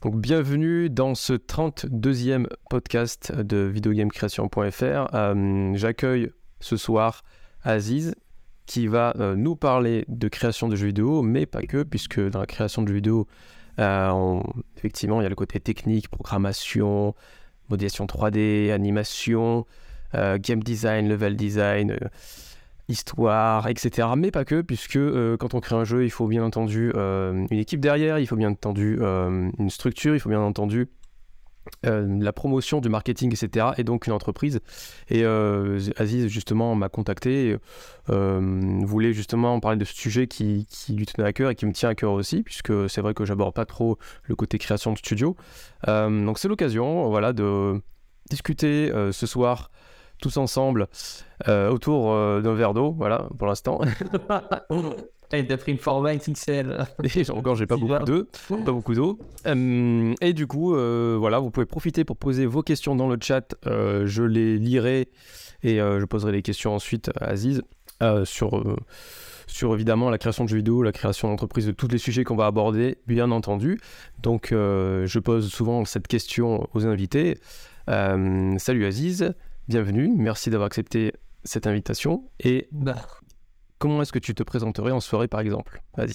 Donc bienvenue dans ce 32e podcast de videogamecreation.fr. Euh, J'accueille ce soir Aziz qui va euh, nous parler de création de jeux vidéo, mais pas que, puisque dans la création de jeux vidéo, euh, effectivement, il y a le côté technique, programmation, modélisation 3D, animation, game design, level design histoire, etc. Mais pas que, puisque euh, quand on crée un jeu, il faut bien entendu euh, une équipe derrière, il faut bien entendu euh, une structure, il faut bien entendu la promotion, du marketing, etc. Et donc une entreprise. Et Aziz, justement, m'a contacté, voulait justement parler de ce sujet qui, qui, lui tenait à cœur et qui me tient à cœur aussi, puisque c'est vrai que j'aborde pas trop le côté création de studio. donc c'est l'occasion, voilà, de discuter ce soir tous ensemble euh, autour euh, d'un verre d'eau, voilà, pour l'instant. Il a pris une. Et encore, j'ai pas beaucoup d'eau. Pas beaucoup d'eau. Euh, et du coup, voilà, vous pouvez profiter pour poser vos questions dans le chat. je les lirai et je poserai les questions ensuite à Aziz sur, sur évidemment la création de jeux vidéo, la création d'entreprise, de tous les sujets qu'on va aborder, bien entendu. Donc, je pose souvent cette question aux invités. salut Aziz, bienvenue, merci d'avoir accepté cette invitation. Et bah. comment est-ce que tu te présenterais en soirée, par exemple? Vas-y.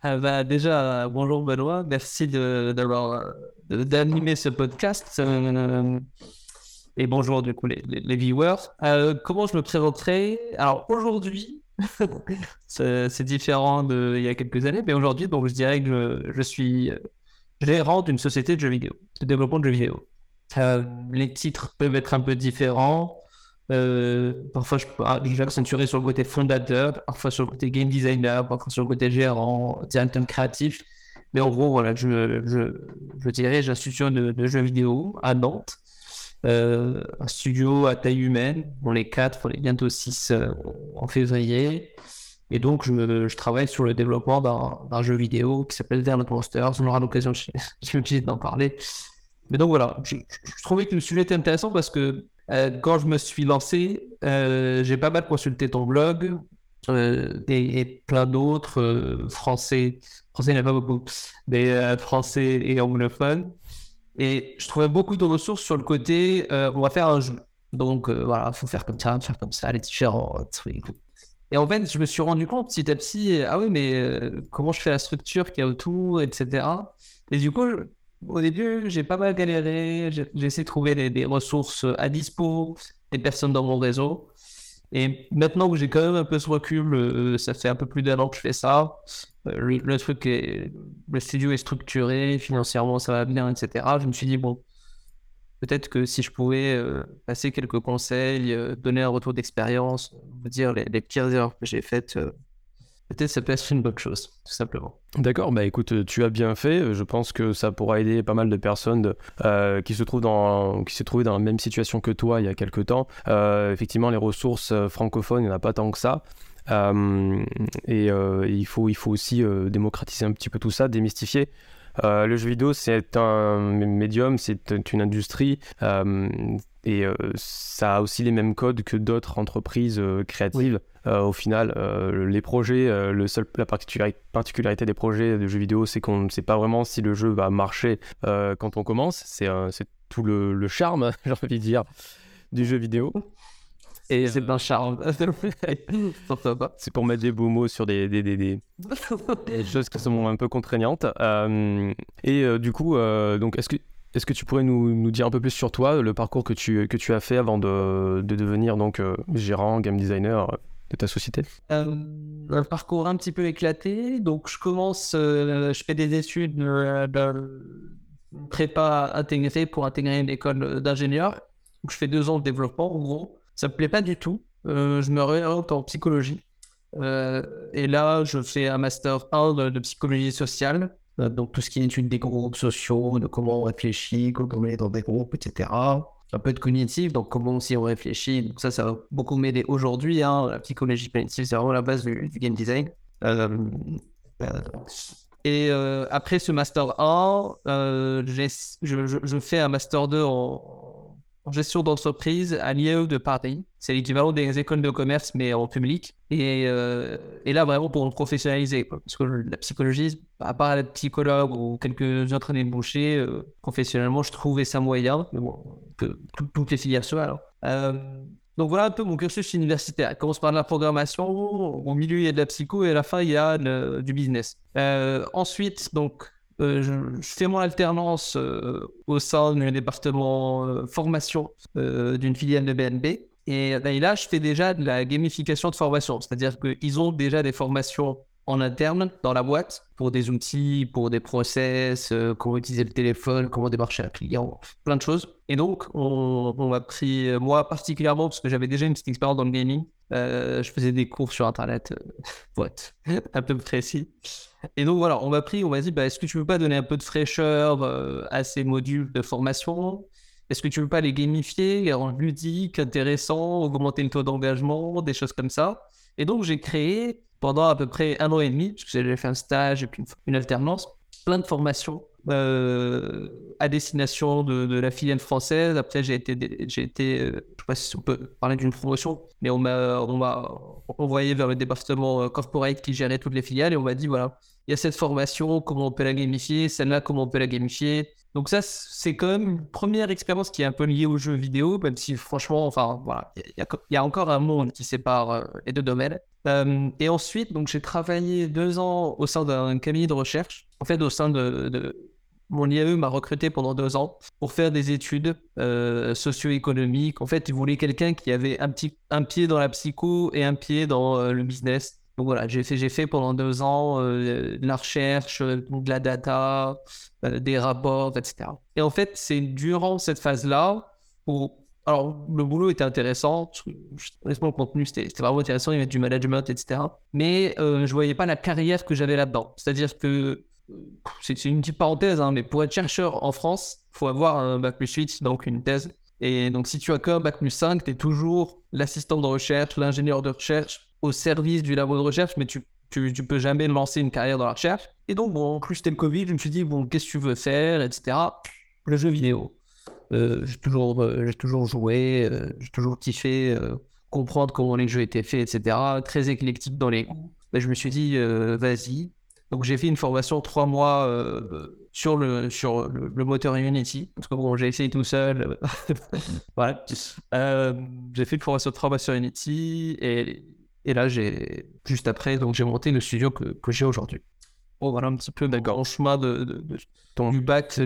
Ah bah déjà, bonjour Benoît, merci d'avoir d'animer ce podcast. Euh, et bonjour du coup les, les, viewers. Euh, comment je me présenterai Alors aujourd'hui, c'est différent d'il y a quelques années, mais aujourd'hui, donc je dirais que je, je suis gérant d'une société de jeux vidéo, de développement de jeux vidéo. Euh, les titres peuvent être un peu différents. Euh, parfois, je peux accentuer sur le côté fondateur, parfois sur le côté game designer, parfois sur le côté gérant, directeur créatif. Mais en gros, voilà, je, je, je un studio de, jeux vidéo à Nantes. Euh, un studio à taille humaine. On est quatre, on est bientôt six en février. Et donc, je, je, travaille sur le développement d'un jeu vidéo qui s'appelle Dermot Monsters. On aura l'occasion, d'en parler. Mais donc voilà, je, trouvais que le sujet était intéressant parce que euh, quand je me suis lancé, euh, j'ai pas mal consulté ton blog euh, et, plein d'autres français. Français, il n'y en a pas beaucoup, mais français et anglophones. Et je trouvais beaucoup de ressources sur le côté on va faire un jeu. Donc voilà, il faut faire comme ça, faire comme ça, les différents trucs. Et en fait, je me suis rendu compte petit à petit, ah oui, mais comment je fais la structure qu'il y a autour, etc. Et du coup, au début, j'ai pas mal galéré. J'ai essayé de trouver des, ressources à dispo, des personnes dans mon réseau. Et maintenant que j'ai quand même un peu ce recul, euh, ça fait un peu plus d'un an que je fais ça. Euh, le, truc est, le studio est structuré, financièrement ça va bien, etc. Je me suis dit, bon, peut-être que si je pouvais euh, passer quelques conseils, donner un retour d'expérience, vous dire les, les, pires erreurs que j'ai faites, peut-être ça peut être une bonne chose, tout simplement. D'accord, bah écoute, tu as bien fait. Je pense que ça pourra aider pas mal de personnes euh, qui se trouvent dans, qui dans la même situation que toi il y a quelques temps. Euh, effectivement, les ressources euh, francophones, il n'y en a pas tant que ça. et il, faut, il faut aussi démocratiser un petit peu tout ça, démystifier. Le jeu vidéo, c'est un médium, c'est une industrie. et ça a aussi les mêmes codes que d'autres entreprises créatives. Euh, au final, euh, les projets, euh, le seul, la particularité des projets de jeux vidéo, c'est qu'on ne sait pas vraiment si le jeu va marcher quand on commence. C'est tout le, charme, j'ai envie de dire, du jeu vidéo. Et c'est un charme. c'est pour mettre des beaux mots sur des, des, des, des, choses qui sont un peu contraignantes. et du coup, donc, est-ce que, est-ce que tu pourrais nous, nous, dire un peu plus sur toi, le parcours que tu, que tu as fait avant de, de devenir donc, gérant, game designer de ta société? Euh, Un parcours un petit peu éclaté. Donc, je commence, euh, je fais des études euh, de prépa intégrée pour intégrer une école d'ingénieur. je fais deux ans de développement, en gros. Ça me plaît pas du tout. je me réoriente en psychologie. et là, je fais un master 1 de, psychologie sociale. donc, tout ce qui est étude des groupes sociaux, de comment on réfléchit, comment on est dans des groupes, etc un peu de cognitif, donc comment aussi on réfléchit. Donc ça, ça va beaucoup m'aider aujourd'hui. Hein. La psychologie cognitive, c'est vraiment la base du, game design. Euh, euh, et euh, après ce master 1, je, je, fais un master 2 en, en gestion d'entreprise à l'IAE de Paris. C'est l'équivalent des écoles de commerce, mais en public. Et, euh, là, vraiment pour me professionnaliser. Parce que la psychologie, à part être psychologue ou quelques autres boucher, euh, professionnellement, je trouvais ça moyen. Mais bon, que, toutes les filières soient alors. Euh, donc voilà un peu mon cursus universitaire. Commence par la programmation, au milieu il y a de la psycho et à la fin il y a du business. ensuite, donc euh, je, fais mon alternance euh, au sein du département euh, formation d'une filiale de BNB. Et, ben, là, je fais déjà de la gamification de formation. C'est-à-dire qu'ils ont déjà des formations en interne dans la boîte pour des outils, pour des process, comment utiliser le téléphone, comment démarcher un client, plein de choses. Et donc, on, on m'a pris, moi particulièrement, parce que j'avais déjà une petite expérience dans le gaming, je faisais des cours sur Internet, euh, un peu précis. Et donc voilà, on m'a pris, on m'a dit, bah, est-ce que tu veux pas donner un peu de fraîcheur euh, à ces modules de formation? Est-ce que tu veux pas les gamifier, les rendre ludiques, intéressants, augmenter le taux d'engagement, des choses comme ça? Et donc j'ai créé pendant à peu près un an et demi, parce que j'ai fait un stage et puis une alternance, plein de formations euh, à destination de, la filiale française. Après, j'ai été, j'ai été euh, je ne sais pas si on peut parler d'une promotion, mais on m'a, on m'a envoyé vers le département euh, corporate qui gérait toutes les filiales et on m'a dit voilà, il y a cette formation, comment on peut la gamifier, celle-là, comment on peut la gamifier. Donc ça, c'est quand même une première expérience qui est un peu liée au jeu vidéo, même si franchement, enfin voilà, il y, a encore un monde qui sépare les deux domaines. et ensuite, donc j'ai travaillé deux ans au sein d'un cabinet de recherche, en fait au sein de mon IAE m'a recruté pendant deux ans pour faire des études euh, socio-économiques. En fait, il voulait quelqu'un qui avait un, petit, un pied dans la psycho et un pied dans euh, le business. Donc voilà, j'ai fait, pendant deux ans euh, de la recherche, de la data, des rapports, etc. Et en fait, c'est durant cette phase-là où alors, le boulot était intéressant. Honnêtement, le contenu, c'était vraiment intéressant. Il y avait du management, etc. Mais je voyais pas la carrière que j'avais là-dedans. C'est-à-dire que c'est une petite parenthèse, hein, mais pour être chercheur en France, il faut avoir un bac plus 8, donc une thèse. Et donc, si tu as qu'un bac plus 5, tu es toujours l'assistant de recherche, l'ingénieur de recherche au service du labo de recherche, mais tu, tu, peux jamais lancer une carrière dans la recherche. Et donc, bon, en plus, c'était le Covid, je me suis dit, bon, qu'est-ce que tu veux faire, etc. Le jeu vidéo. Euh, j'ai toujours, euh, j'ai toujours joué, euh, j'ai toujours kiffé comprendre comment les jeux étaient faits, etc. Très éclectique dans les goûts. Ben, je me suis dit, vas-y, donc j'ai fait une formation trois mois sur, le, sur le, moteur Unity. Parce que bon, j'ai essayé tout seul. voilà. J'ai fait une formation trois mois sur Unity. Et, et là, j'ai juste après, donc j'ai monté le studio que, que j'ai aujourd'hui. Bon, voilà un petit peu d'accord chemin de, de, ton du bac.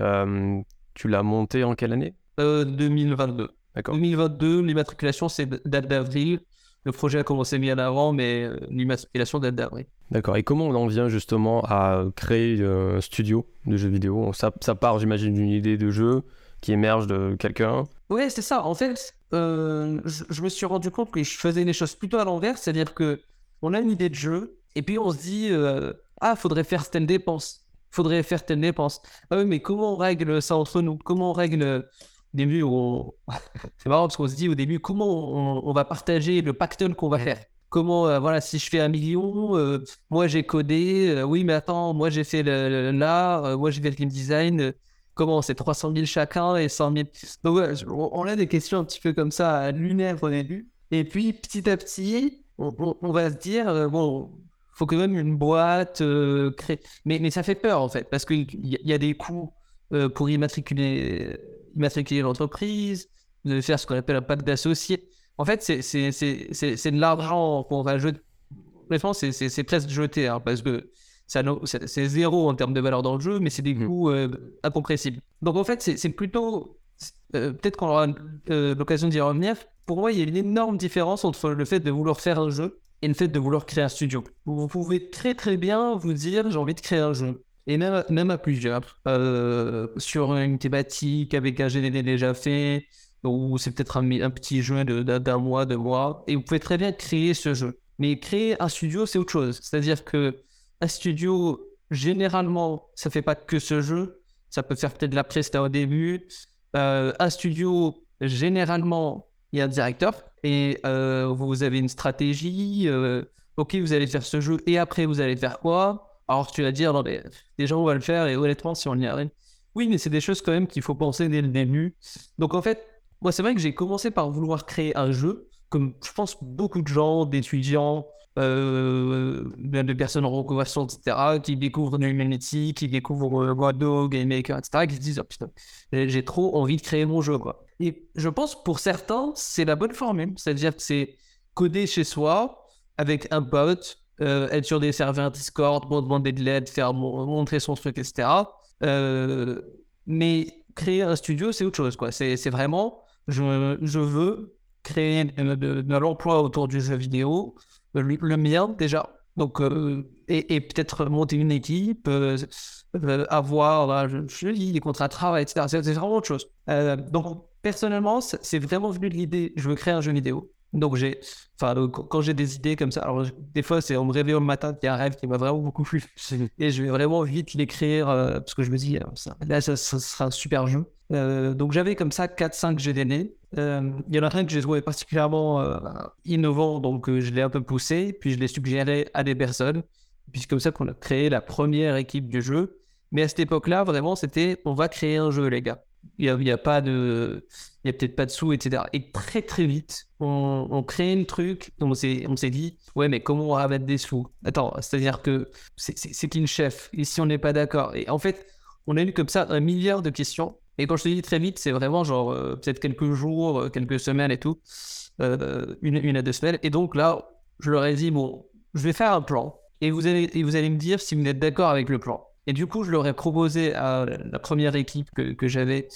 Euh, tu l'as monté en quelle année? 2022. D'accord. 2022, l'immatriculation, c'est date d'avril. Le projet a commencé bien avant, mais l'immatriculation date d'avril. D'accord. Et comment on en vient justement à créer euh, un studio de jeux vidéo? Ça, ça part, j'imagine, d'une idée de jeu qui émerge de quelqu'un. Oui, c'est ça. En fait, euh, je, me suis rendu compte que je faisais les choses plutôt à l'envers, c'est-à-dire que on a une idée de jeu et puis on se dit euh, ah, faudrait faire telle dépense, faudrait faire telle dépense. Ah oui, mais comment on règle ça entre nous? Comment on règle au début C'est marrant parce qu'on se dit au début comment on, on va partager le pactole qu'on va faire? Comment, euh, voilà, si je fais un million, euh, moi j'ai codé, euh, oui, mais attends, moi j'ai fait l'art, moi j'ai fait le game design, comment, c'est 300 000 chacun et 100 000. Donc, on a des questions un petit peu comme ça, lunaires au début. Et puis, petit à petit, on, va se dire, bon, faut quand même une boîte créer. Mais, ça fait peur en fait, parce qu'il y, a des coûts pour immatriculer, l'entreprise, de faire ce qu'on appelle un pacte d'associés. En fait, c'est de l'argent qu'on va jeter. Honnêtement, c'est presque jeté, hein, parce que c'est zéro en termes de valeur dans le jeu, mais c'est des mmh. coûts euh, incompressibles. Donc en fait, c'est plutôt. Euh, peut-être qu'on aura euh, l'occasion d'y revenir. Pour moi, il y a une énorme différence entre le fait de vouloir faire un jeu et le fait de vouloir créer un studio. Vous pouvez très très bien vous dire j'ai envie de créer un jeu. Et même, même à plusieurs, sur une thématique avec un GDD déjà fait, ou c'est peut-être un, petit jeu d'un mois, deux mois, et vous pouvez très bien créer ce jeu. Mais créer un studio, c'est autre chose. C'est-à-dire que un studio, généralement, ça fait pas que ce jeu. Ça peut faire peut-être de la presta au début. Euh, un studio, généralement, il y a un directeur et euh, vous avez une stratégie. Euh, ok, vous allez faire ce jeu et après, vous allez faire quoi? Alors, tu vas dire, non, les, gens vont le faire et honnêtement, si on y arrive, Oui, mais c'est des choses quand même qu'il faut penser dès le début. Donc en fait, moi, c'est vrai que j'ai commencé par vouloir créer un jeu, comme je pense beaucoup de gens, d'étudiants, euh, de personnes en reconversion, etc., qui découvrent Humanity, qui découvrent euh, Game Maker, etc., qui se disent oh, putain, j'ai trop envie de créer mon jeu. Quoi. Et je pense pour certains, c'est la bonne formule. C'est-à-dire que c'est coder chez soi avec un pote, euh, être sur des serveurs Discord, demander de l'aide, faire montrer son truc, etc. Euh, mais créer un studio, c'est autre chose. C'est vraiment, je, je veux créer de l'emploi autour du jeu vidéo le, mien déjà. Donc, euh, et, et peut-être monter une équipe, euh, euh, avoir je, je dis, des contrats de travail, etc. C'est vraiment autre chose. donc, personnellement, c'est vraiment venu de l'idée, je veux créer un jeu vidéo. Donc, j'ai, enfin, quand j'ai des idées comme ça, alors des fois, c'est en me réveillant le matin qu'il y a un rêve qui m'a vraiment beaucoup plu. Et je vais vraiment vite l'écrire parce que je me dis, là, ça, ça, sera un super jeu. donc, j'avais comme ça 4-5 GDN. Euh, il y en a un que j'ai trouvé particulièrement euh, innovant, donc euh, je l'ai un peu poussé, puis je l'ai suggéré à des personnes. Puis c'est comme ça qu'on a créé la première équipe du jeu. Mais à cette époque-là, vraiment, c'était on va créer un jeu, les gars. Il n'y a, pas de. Il y a peut-être pas de sous, etc. Et très, très vite, on, on crée le truc. On s'est dit, ouais, mais comment on va mettre des sous? Attends, c'est-à-dire que c'est une chef. Et si on n'est pas d'accord? Et en fait, on a eu comme ça un milliard de questions. Et quand je te dis très vite, c'est vraiment genre euh, peut-être quelques jours, euh, quelques semaines et tout, euh, une, à deux semaines. Et donc là, je leur ai dit, bon, je vais faire un plan et vous allez, et vous allez me dire si vous êtes d'accord avec le plan. Et du coup, je leur ai proposé à la première équipe que, que j'avais,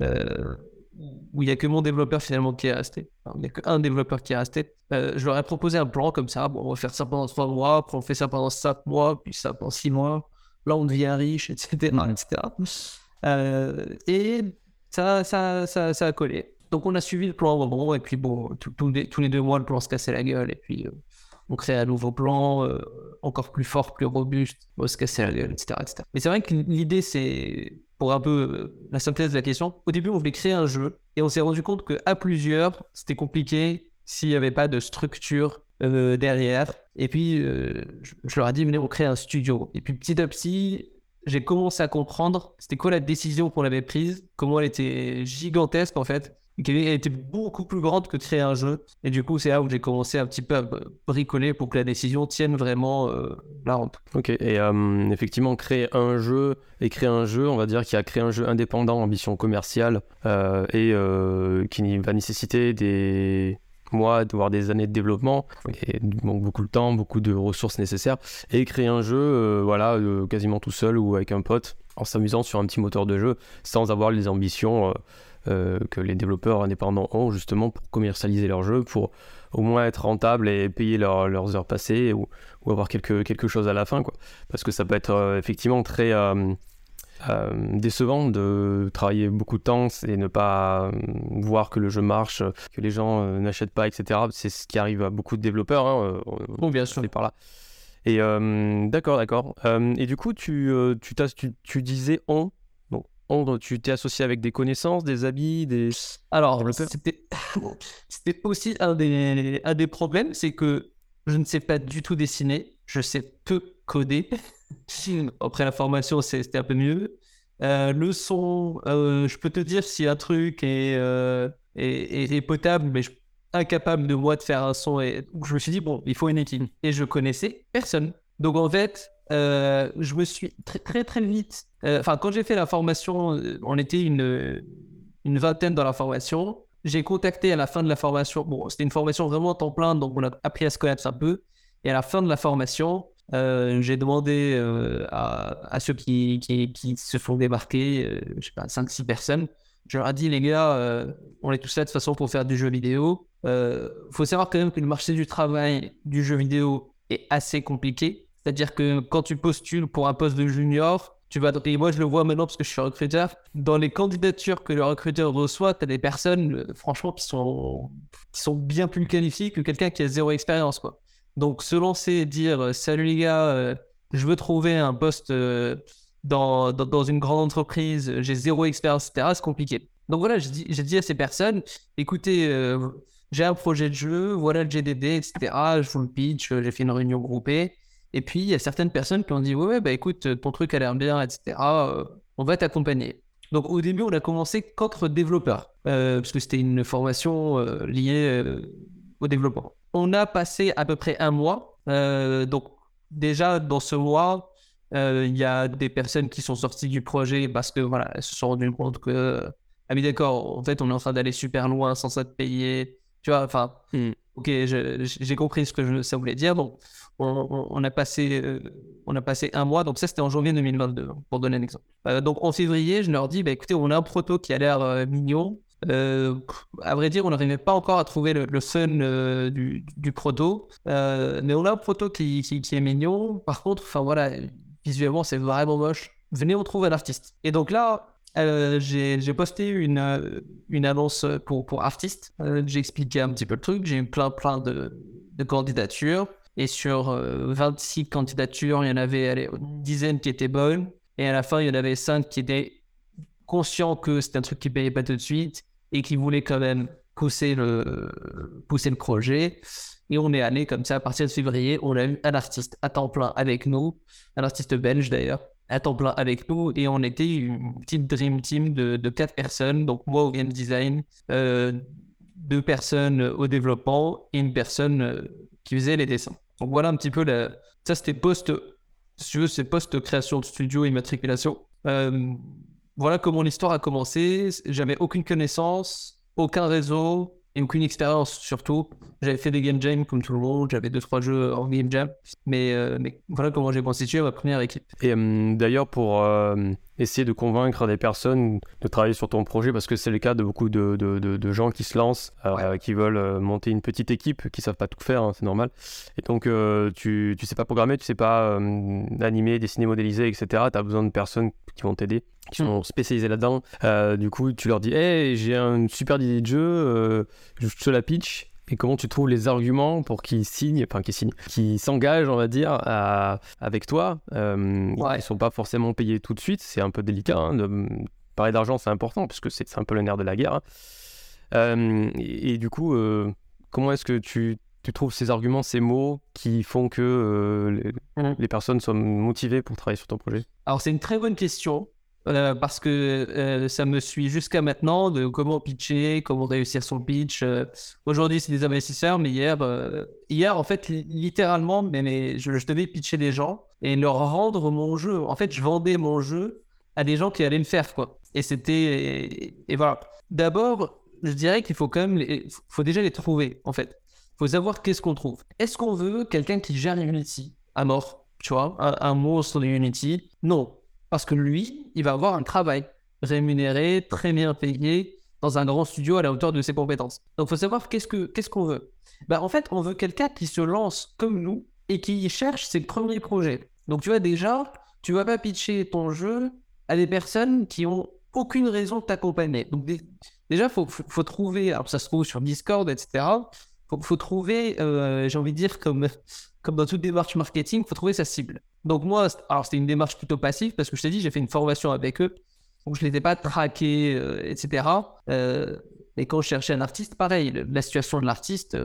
où il n'y a que mon développeur finalement qui est resté, il n'y a qu'un développeur qui est resté, je leur ai proposé un plan comme ça, bon, on va faire ça pendant trois mois, puis on fait ça pendant cinq mois, puis ça pendant six mois, là on devient riche, etc. etc. Euh, et ça, ça, ça, a collé. Donc on a suivi le plan bon, et puis bon, tous les deux mois, le plan se cassait la gueule, et puis euh, on crée un nouveau plan, euh, encore plus fort, plus robuste, on se casser la gueule, etc. etc. Mais c'est vrai que l'idée, c'est, pour un peu la synthèse de la question, au début, on voulait créer un jeu, et on s'est rendu compte qu'à plusieurs, c'était compliqué s'il n'y avait pas de structure derrière. Et puis, je, je, leur ai dit, venez, on crée un studio. Et puis petit à petit, j'ai commencé à comprendre c'était quoi la décision qu'on avait prise, comment elle était gigantesque en fait, qu'elle était beaucoup plus grande que de créer un jeu. Et du coup, c'est là où j'ai commencé un petit peu à bricoler pour que la décision tienne vraiment euh, la rampe. Ok, et euh, effectivement, créer un jeu et créer un jeu, on va dire qu'il a créé un jeu indépendant, ambition commerciale, euh, et qui va nécessiter des mois, voire des années de développement, et donc beaucoup de temps, beaucoup de ressources nécessaires, et créer un jeu, euh, voilà, euh, quasiment tout seul ou avec un pote, en s'amusant sur un petit moteur de jeu, sans avoir les ambitions euh, que les développeurs indépendants ont justement pour commercialiser leur jeu, pour au moins être rentable et payer leurs heures passées ou, ou, avoir quelque, quelque chose à la fin, quoi. Parce que ça peut être effectivement très décevant de travailler beaucoup de temps et ne pas euh, voir que le jeu marche, que les gens euh, n'achètent pas, etc. C'est ce qui arrive à beaucoup de développeurs. Hein, bon, bien sûr. par là. Et d'accord, d'accord. et du coup, tu, tu, tu, tu disais on. Bon, on, tu t'es associé avec des connaissances, des habits, des. Alors, c'était aussi un des, un des problèmes, c'est que je ne sais pas du tout dessiner, je sais peu coder. Après la formation, c'était un peu mieux. Euh, le son, euh, je peux te dire si un truc est, euh, est, potable, mais je suis incapable de moi de faire un son. Et je me suis dit, bon, il faut une équipe. Et je connaissais personne. Donc en fait, je me suis très très, très vite. Enfin, quand j'ai fait la formation, on était une, une vingtaine dans la formation. J'ai contacté à la fin de la formation. Bon, c'était une formation vraiment en temps plein, donc on a appris à se connaître un peu. Et à la fin de la formation, euh, j'ai demandé euh, à, ceux qui, se font débarquer, euh, je sais pas, 5-6 personnes, je leur ai dit, les gars, on est tous là de toute façon pour faire du jeu vidéo. Il faut savoir quand même que le marché du travail du jeu vidéo est assez compliqué. C'est-à-dire que quand tu postules pour un poste de junior, tu vas, et moi je le vois maintenant parce que je suis recruteur, dans les candidatures que le recruteur reçoit, tu as des personnes, franchement, qui sont, qui sont bien plus qualifiées que quelqu'un qui a zéro expérience. quoi. Donc se lancer et dire euh, salut les gars, euh, je veux trouver un poste euh, dans, dans, une grande entreprise, j'ai zéro expérience, etc. C'est compliqué. Donc voilà, j'ai dit, à ces personnes, écoutez, j'ai un projet de jeu, voilà le GDD, etc. Je vous le pitch, j'ai fait une réunion groupée. Et puis il y a certaines personnes qui ont dit ouais, ouais bah écoute, ton truc a l'air bien, etc. on va t'accompagner. Donc au début, on a commencé qu'entre développeurs, parce que c'était une formation liée au développement. On a passé à peu près un mois. donc déjà, dans ce mois, il y a des personnes qui sont sorties du projet parce que voilà, elles se sont rendues compte que, ah mais d'accord, en fait, on est en train d'aller super loin sans être payé. Tu vois, enfin, hmm. ok, j'ai compris ce que ça voulait dire. Donc, on, a passé, euh, on a passé un mois, donc ça c'était en janvier 2022, pour donner un exemple. Euh, donc en février, je leur dis, bah, écoutez, on a un proto qui a l'air euh, à vrai dire, on n'arrivait pas encore à trouver le, fun du, du, proto, mais on a un proto qui, est mignon. Par contre, enfin voilà, visuellement c'est vraiment moche. Venez, on trouve un artiste. Et donc là, j'ai posté une, une annonce pour, pour artistes. j'ai expliqué un petit peu le truc. J'ai eu plein, plein de, de candidatures. Et sur 26 euh, candidatures, il y en avait une dizaine qui étaient bonnes. Et à la fin, il y en avait 5 qui étaient conscients que c'était un truc qui payait pas tout de suite et qui voulaient quand même pousser le, pousser le projet. Et on est allé comme ça, à partir de février, on a eu un artiste à temps plein avec nous, un artiste belge d'ailleurs, à temps plein avec nous. Et on était une petite dream team de, quatre personnes, donc moi au game design, euh, deux personnes au développement et une personne euh, qui faisait les dessins. Donc voilà un petit peu, la... ça c'était post, si veux, c'est post-création de studio, immatriculation. Euh, voilà comment l'histoire a commencé. J'avais aucune connaissance, aucun réseau, et aucune expérience surtout. J'avais fait des game jams comme tout le monde, j'avais deux trois jeux en game jam, mais, euh, mais voilà comment j'ai constitué ma première équipe. Et euh, d'ailleurs pour euh, essayer de convaincre des personnes de travailler sur ton projet, parce que c'est le cas de beaucoup de, de, de, gens qui se lancent, qui veulent monter une petite équipe, qui savent pas tout faire, hein, c'est normal. Et donc tu tu sais pas programmer, tu sais pas animer, dessiner, modéliser, etc. Tu as besoin de personnes qui vont t'aider qui sont spécialisés là-dedans. Euh, du coup, tu leur dis Hey, j'ai une super idée de jeu, euh, je te la pitch. Et comment tu trouves les arguments pour qu'ils signent, enfin qu'ils signent, qu'ils s'engagent, on va dire, avec toi euh, Ils ne sont pas forcément payés tout de suite, c'est un peu délicat. Hein, de parler d'argent, c'est important, puisque c'est un peu le nerf de la guerre. Hein. Euh, et, du coup, comment est-ce que tu, tu, trouves ces arguments, ces mots qui font que les, mmh. les personnes soient motivées pour travailler sur ton projet? Alors, c'est une très bonne question. Euh, parce que euh, ça me suit jusqu'à maintenant de comment pitcher, comment réussir son pitch. Euh, aujourd'hui, c'est des investisseurs, mais hier, hier en fait, littéralement, mais, je, devais pitcher des gens et leur rendre mon jeu. En fait, je vendais mon jeu à des gens qui allaient le faire, quoi. Et c'était. Et, voilà. D'abord, je dirais qu'il faut quand même. Il faut déjà les trouver, en fait. Faut savoir qu'est-ce qu'on trouve. Est-ce qu'on veut quelqu'un qui gère Unity? À mort Tu vois, un monstre de Unity? Non parce que lui, il va avoir un travail rémunéré, très bien payé, dans un grand studio à la hauteur de ses compétences. Donc, il faut savoir qu'est-ce qu'on qu'est-ce qu'on veut. Bah, en fait, on veut quelqu'un qui se lance comme nous et qui cherche ses premiers projets. Donc, tu vois, déjà, tu vas pas pitcher ton jeu à des personnes qui ont aucune raison de t'accompagner. Donc, déjà, il faut, faut, trouver, alors ça se trouve sur Discord, etc. Il faut, trouver, euh, j'ai envie de dire, comme, comme dans toute démarche marketing, il faut trouver sa cible. Donc moi, alors c'était une démarche plutôt passive parce que je t'ai dit, j'ai fait une formation avec eux, donc je ne les ai pas traqués, euh, etc. Euh, et quand je cherchais un artiste, pareil, la situation de l'artiste,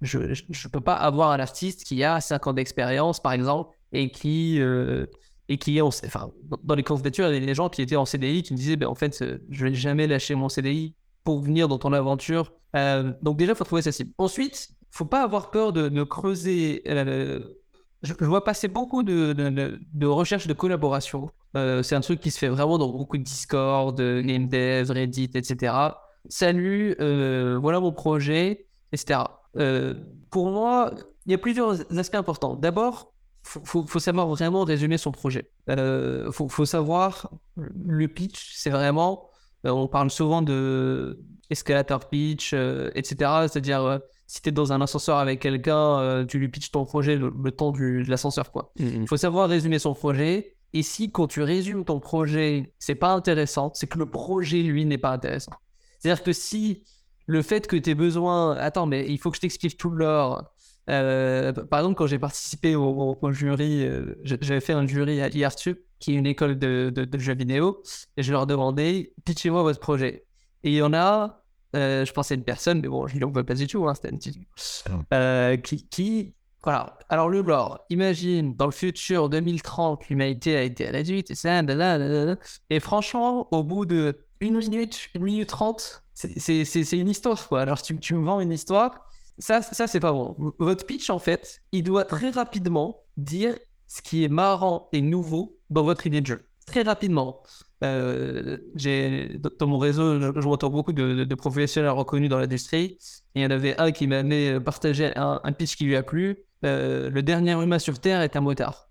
je ne peux pas avoir un artiste qui a 5 ans d'expérience, par exemple, et qui, euh, et qui est enfin, dans les candidatures, il y avait des gens qui étaient en CDI qui me disaient, ben, en fait, je vais jamais lâcher mon CDI pour venir dans ton aventure. donc déjà, il faut trouver sa cible. Ensuite, il faut pas avoir peur de creuser je, vois passer beaucoup de, recherches de collaboration. Euh, c'est un truc qui se fait vraiment dans beaucoup de Discord, Game Dev, Reddit, etc. Salut, euh, voilà mon projet, etc. Euh, pour moi, il y a plusieurs aspects importants. D'abord, il faut, savoir vraiment résumer son projet. Il faut, faut, savoir, le pitch, c'est vraiment, on parle souvent de escalator pitch, etc. C'est-à-dire si tu es dans un ascenseur avec quelqu'un, euh, tu lui pitches ton projet le, temps du, de l'ascenseur. quoi. Mm, mm. Il faut savoir résumer son projet. Et si quand tu résumes ton projet, c'est pas intéressant, c'est que le projet, lui, n'est pas intéressant. C'est-à-dire que si le fait que tu aies besoin... Attends, mais il faut que je t'explique tout l'or. Euh, par exemple, quand j'ai participé au, jury, euh, j'avais fait un jury à IRTUB, qui est une école de, de, jeux vidéo, et je leur demandais, pitchez-moi votre projet. Et il y en a euh, je pensais à une personne, mais bon, je ne veux pas du tout, hein, c'était une petite... Euh, qui, qui, Voilà. Alors le lore, imagine dans le futur 2030, l'humanité a été réduite et ça, et franchement, au bout de une minute, une minute trente, c'est une histoire quoi. Alors tu, tu me vends une histoire, ça, ça c'est pas bon. Votre pitch en fait, il doit très rapidement dire ce qui est marrant et nouveau dans votre idée de jeu. Très rapidement. Euh, dans mon réseau, je, m'entends beaucoup de, professionnels reconnus dans l'industrie. Il y en avait un qui m'a partagé un, pitch qui lui a plu. Euh, le dernier humain sur Terre est un motard.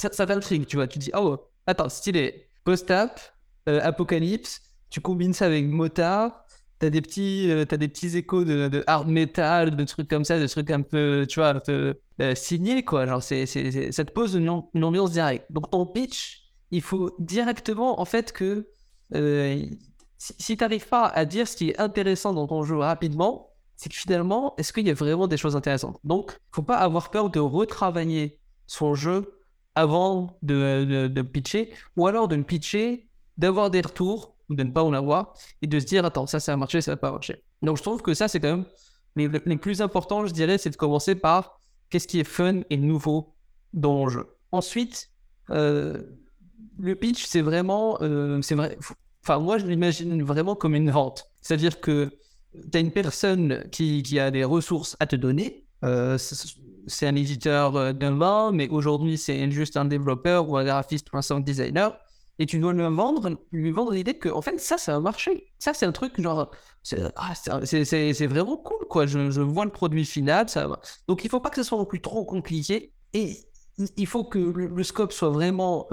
Ça, ça t'intrigue, tu vois. Tu dis, oh, attends, stylé. Post-app, euh, apocalypse, tu combines ça avec motard. T'as des petits, euh, as des petits échos de, hard metal, de trucs comme ça, de trucs un peu, tu vois, un peu signés, quoi. Genre, c'est, ça te pose une, ambiance directe. Donc, ton pitch, il faut directement, en fait, que si, si tu n'arrives pas à dire ce qui est intéressant dans ton jeu rapidement, c'est que finalement, est-ce qu'il y a vraiment des choses intéressantes? Donc, il faut pas avoir peur de retravailler son jeu avant de, de, pitcher, ou alors de ne pitcher, d'avoir des retours, ou de ne pas en avoir, et de se dire, attends, ça, ça a marché, ça va pas marcher. Donc, je trouve que ça, c'est quand même les, les plus importants, je dirais, c'est de commencer par qu'est-ce qui est fun et nouveau dans le jeu. Ensuite, euh, le pitch, c'est vraiment, euh, c'est vrai, enfin, moi, je l'imagine vraiment comme une vente. C'est-à-dire que tu as une personne qui, a des ressources à te donner. Euh, c'est un éditeur euh, d'un mais aujourd'hui, c'est juste un développeur ou un graphiste ou un sound designer. Et tu dois lui vendre, lui vendre l'idée que, en fait, ça, ça va marcher. Ça, c'est un truc genre. C'est ah, vraiment cool, quoi. Je, vois le produit final. Donc, il faut pas que ce soit non plus trop compliqué. Et il faut que le, scope soit vraiment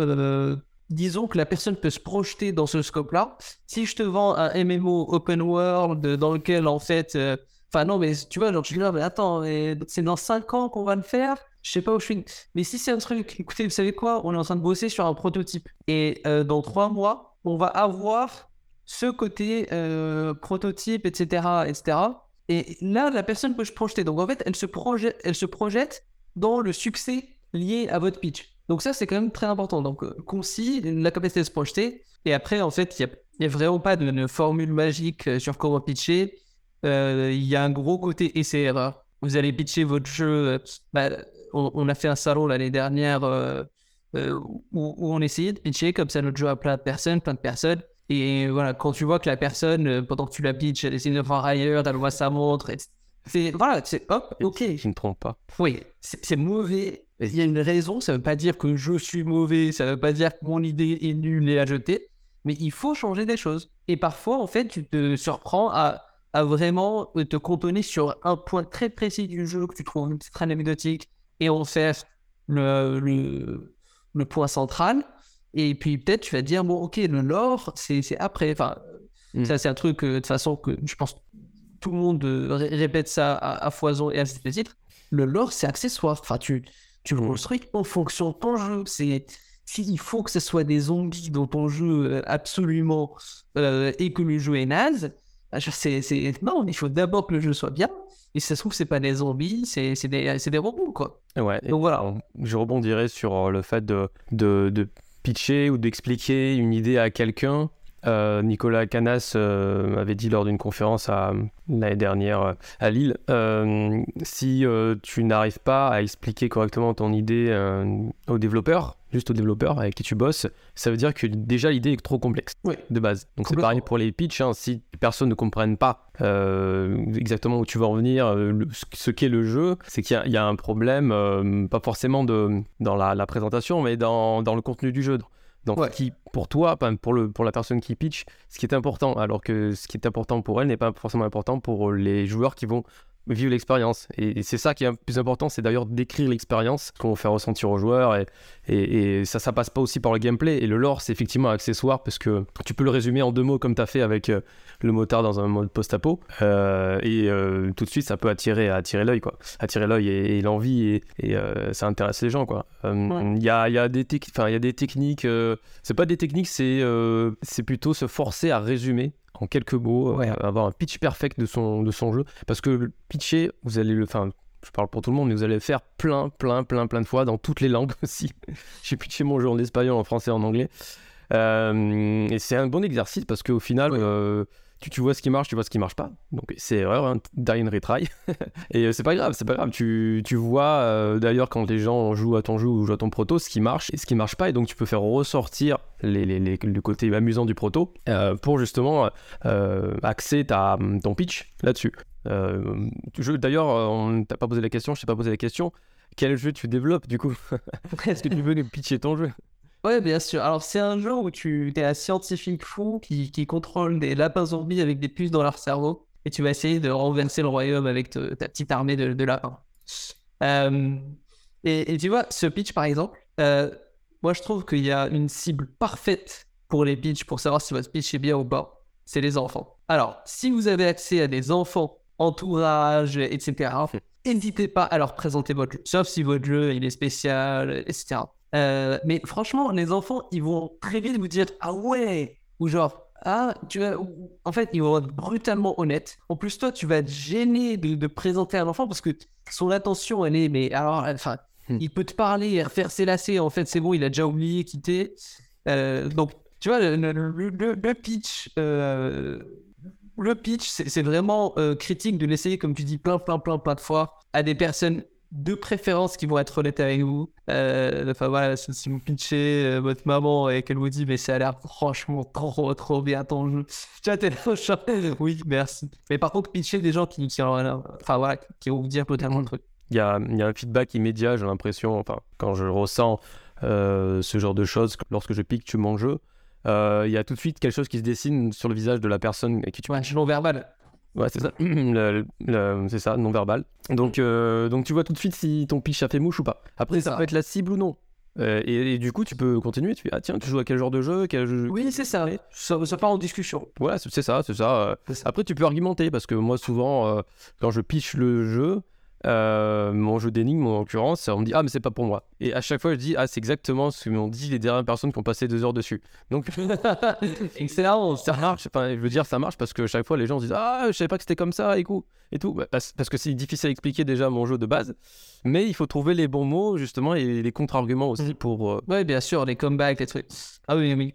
disons que la personne peut se projeter dans ce scope-là. Si je te vends un MMO open world dans lequel, en fait, euh, enfin, non, mais tu vois, genre, je dis mais attends, c'est dans 5 ans qu'on va le faire? Je sais pas où je suis. Mais si c'est un truc, écoutez, vous savez quoi? On est en train de bosser sur un prototype. Et euh, dans 3 mois, on va avoir ce côté euh, prototype, etc., etc. Et là, la personne peut se projeter. Donc, en fait, elle se projette, elle se projette dans le succès lié à votre pitch. Donc ça, c'est quand même très important. Donc euh, concis, la capacité de se projeter. Et après, en fait, il n'y a, vraiment pas de, formule magique euh, sur comment pitcher. Euh, il y a un gros côté essai Vous allez pitcher votre jeu. Bah, on, a fait un salon l'année dernière où, on essayait de pitcher comme ça notre jeu à plein de personnes, plein de personnes. Et voilà, quand tu vois que la personne, pendant que tu la pitches, elle essaie de faire ailleurs, elle voit sa montre, c'est voilà, c'est hop, ok. Je ne trompe pas. Oui, c'est mauvais il y a une raison, ça ne veut pas dire que je suis mauvais, ça ne veut pas dire que mon idée est nulle et à jeter, mais il faut changer des choses. Et parfois, en fait, tu te surprends à, à vraiment te cantonner sur un point très précis du jeu que tu trouves très anecdotique et en fait le, le, le, point central. Et puis peut-être tu vas dire, bon, ok, le lore, c'est après. Enfin, hmm. ça, c'est un truc, euh, de toute façon, que je pense tout le monde euh, répète ça à, foison et à ce titre. Le lore, c'est accessoire. Enfin, tu tu le construis en fonction de ton jeu. C'est s'il faut que ce soit des zombies dans ton jeu euh, absolument euh, et que le jeu est naze, bah, c'est, non, il faut d'abord que le jeu soit bien. Et si ça se trouve, c'est pas des zombies, c'est, des, des robots, quoi. Ouais, Donc voilà. Je rebondirais sur le fait de, de, de pitcher ou d'expliquer une idée à quelqu'un euh, Nicolas Canas euh, avait dit lors d'une conférence l'année dernière à Lille, euh, si tu n'arrives pas à expliquer correctement ton idée aux développeurs, juste aux développeurs avec qui tu bosses, ça veut dire que déjà l'idée est trop complexe de base. Donc c'est pareil pour les pitchs, hein. si personne ne comprenne pas exactement où tu vas en venir, ce qu'est le jeu, c'est qu'il y, a un problème, pas forcément de, dans la, présentation, mais dans, dans le contenu du jeu. Donc, qui, pour toi, pour, le, pour la personne qui pitch, ce qui est important, alors que ce qui est important pour elle n'est pas forcément important pour les joueurs qui vont vivre l'expérience. Et, c'est ça qui est le plus important, c'est d'ailleurs d'écrire l'expérience qu'on fait ressentir aux joueurs. Et, et, ça, ça passe pas aussi par le gameplay. Et le lore, c'est effectivement un accessoire parce que tu peux le résumer en deux mots comme tu as fait avec euh, le motard dans un mode post-apo. Euh, et euh, tout de suite, ça peut attirer, attirer l'œil, quoi. Attirer l'œil et, l'envie et, ça intéresse les gens, quoi. Il y, a, y, a des y a des techniques, c'est pas des techniques, c'est c'est plutôt se forcer à résumer en quelques mots, euh, avoir un pitch perfect de son, de son jeu. Parce que pitcher, vous allez le. Enfin, je parle pour tout le monde, mais vous allez le faire plein, plein, plein, plein de fois dans toutes les langues aussi. J'ai pitché mon jeu en espagnol, en français, en anglais. Euh, et c'est un bon exercice parce qu'au final, euh, tu, tu, vois ce qui marche, tu vois ce qui marche pas. Donc c'est vraiment un retry. et euh, c'est pas grave, c'est pas grave. Tu, tu vois d'ailleurs quand les gens jouent à ton jeu ou jouent à ton proto, ce qui marche et ce qui marche pas. Et donc tu peux faire ressortir les, les, les, le côté amusant du proto pour justement axer ta, ton pitch là-dessus. D'ailleurs, on t'a pas posé la question, je t'ai pas posé la question. Quel jeu tu développes du coup? Est-ce que tu veux pitcher ton jeu? Ouais, bien sûr. Alors, c'est un jeu où tu es un scientifique fou qui, qui, contrôle des lapins zombies avec des puces dans leur cerveau et tu vas essayer de renverser le royaume avec ta petite armée de, de lapins. Euh, et, tu vois, ce pitch par exemple, euh, moi je trouve qu'il y a une cible parfaite pour les pitchs pour savoir si votre pitch est bien ou pas. C'est les enfants. Alors, si vous avez accès à des enfants, entourage, etc., n'hésitez pas à leur présenter votre jeu, sauf si votre jeu il est spécial, etc. Euh, mais franchement, les enfants, ils vont très vite vous dire ah ouais, ou genre ah tu vas, en fait, ils vont être brutalement honnêtes. En plus, toi, tu vas être gêné de, présenter un enfant parce que son attention, elle est mais alors, enfin, hmm. il peut te parler, faire ses lacets. En fait, c'est bon, il a déjà oublié quitter. Euh, donc, tu vois, le, le, pitch. Euh, le pitch, c'est vraiment critique de l'essayer, comme tu dis, plein, plein, plein, plein de fois à des personnes de préférence qui vont être honnêtes avec vous. Euh, enfin voilà, si vous pitchez euh, votre maman et qu'elle vous dit mais ça a l'air franchement trop trop bien ton jeu, vois, t'es oui merci. Mais par contre pitcher des gens qui, qui, enfin, voilà, qui vont vous dire totalement le truc. Il y a, y a un feedback immédiat, j'ai l'impression, enfin quand je ressens euh, ce genre de choses, lorsque je pique tu mon jeu, il y a tout de suite quelque chose qui se dessine sur le visage de la personne et qui tu ouais, non verbal. Ouais, c'est ça. c'est ça, non-verbal. Donc, euh, donc tu vois tout de suite si ton pitch a fait mouche ou pas. Après, ça, peut être la cible ou non. Euh, et, du coup, tu peux continuer. Tu fais, ah tiens, tu joues à quel genre de jeu, quel jeu... Oui, c'est ça. ça. Ça part en discussion. Ouais, c'est ça, c'est ça. Après, tu peux argumenter parce que moi, souvent, euh, quand je pitch le jeu, euh, mon jeu d'énigmes, en l'occurrence, on me dit Ah, mais c'est pas pour moi. Et à chaque fois, je dis Ah, c'est exactement ce que m'ont dit les dernières personnes qui ont passé deux heures dessus. Donc, excellent, ça marche. Enfin, je veux dire, ça marche parce que chaque fois, les gens disent Ah, je savais pas que c'était comme ça et tout. Et tout. Bah, parce, que c'est difficile à expliquer déjà mon jeu de base. Mais il faut trouver les bons mots, justement, et les contre-arguments aussi mm. pour. Euh, ouais, bien sûr, les comebacks, les trucs. Ah oui, oui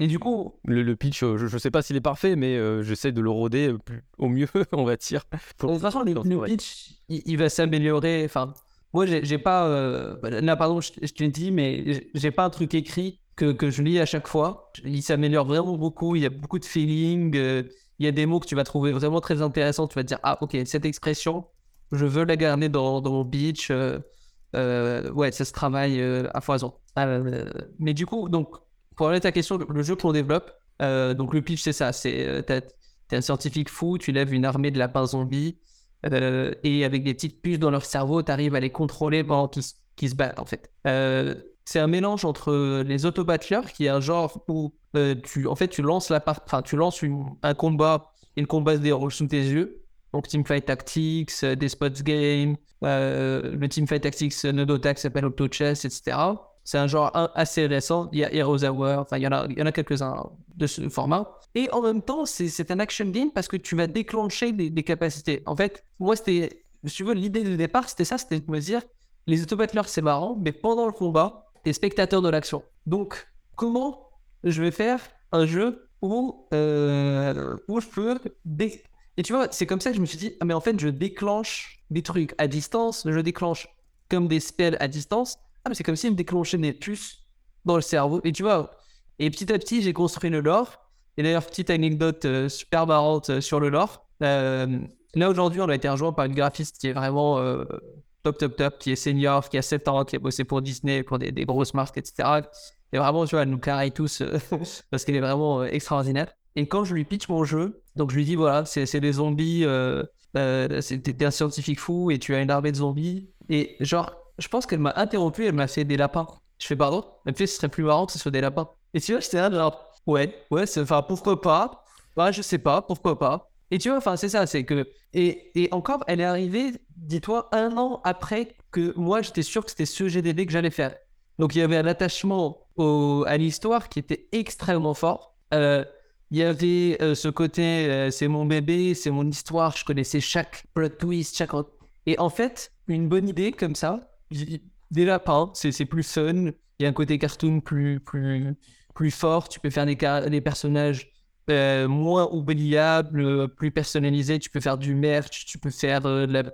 et du coup, le, pitch, euh, je, ne sais pas s'il est parfait, mais euh, j'essaie de le rôder euh, au mieux, on va dire. de toute façon, le, pitch, il, va s'améliorer. Enfin, moi, j'ai pas. là, pardon, je, te l'ai dit, mais j'ai pas un truc écrit que, que, je lis à chaque fois. Il s'améliore vraiment beaucoup. Il y a beaucoup de feeling. il y a des mots que tu vas trouver vraiment très intéressants. Tu vas te dire, ah, ok, cette expression, je veux la garder dans, dans mon pitch. ouais, ça se travaille à foison. mais du coup, donc pour répondre à ta question, le jeu qu'on développe, euh, donc le pitch c'est ça, c'est euh, t'es un scientifique fou, tu lèves une armée de lapins zombies euh, et avec des petites puces dans leur cerveau, tu arrives à les contrôler pendant qu'ils se battent en fait. c'est un mélange entre les autobattleurs, qui est un genre où tu en fait tu lances un combat et le combat se déroule sous tes yeux. Donc Teamfight Tactics, des spots game, le Teamfight Tactics Nodotax s'appelle OptoChess, etc. C'est un genre assez récent. Il y a Heroes Hour, enfin, il y en a, il y en a quelques-uns de ce format. Et en même temps, c'est un action game parce que tu vas déclencher des, capacités. En fait, moi, c'était, si tu veux, l'idée de départ, c'était ça, c'était de me dire, les autobattleurs, c'est marrant, mais pendant le combat, t'es spectateur de l'action. Donc, comment je vais faire un jeu où, euh, où je peux... Et tu vois, c'est comme ça que je me suis dit, ah, mais en fait, je déclenche des trucs à distance, je déclenche comme des spells à distance, c'est comme s'il me déclenchait des puces dans le cerveau. Et tu vois, et petit à petit, j'ai construit le lore. Et d'ailleurs, petite anecdote euh, super marrante euh, sur le lore. Euh, là, aujourd'hui, on a été rejoint par une graphiste qui est vraiment top, top, top, qui est senior, qui a 7 ans, qui a bossé pour Disney, pour des, grosses marques, etc. Et vraiment, tu vois, elle nous carré tous parce qu'elle est vraiment extraordinaire. Et quand je lui pitch mon jeu, donc je lui dis voilà, c'est des zombies, t'es un scientifique fou et tu as une armée de zombies. Et genre, je pense qu'elle m'a interrompu, elle m'a fait des lapins. Je fais pardon? Elle me fait, ce serait plus marrant que ce soit des lapins. Et tu vois, j'étais là, genre, ouais, ouais, enfin, pourquoi pas? Bah, je sais pas, pourquoi pas? Et tu vois, enfin, c'est ça, c'est que. Et, et encore, elle est arrivée, dis-toi, un an après que moi, j'étais sûr que c'était ce GDD que j'allais faire. Donc, il y avait un attachement à l'histoire qui était extrêmement fort. Euh, il y avait euh, ce côté, euh, c'est mon bébé, c'est mon histoire, je connaissais chaque plot twist, chaque. Et en fait, une bonne idée comme ça, des lapins, c'est plus fun. Il y a un côté cartoon plus, plus, plus forts, tu peux faire des, des personnages euh, moins oubliables, plus personnalisés, tu peux faire du merch, tu peux faire de la...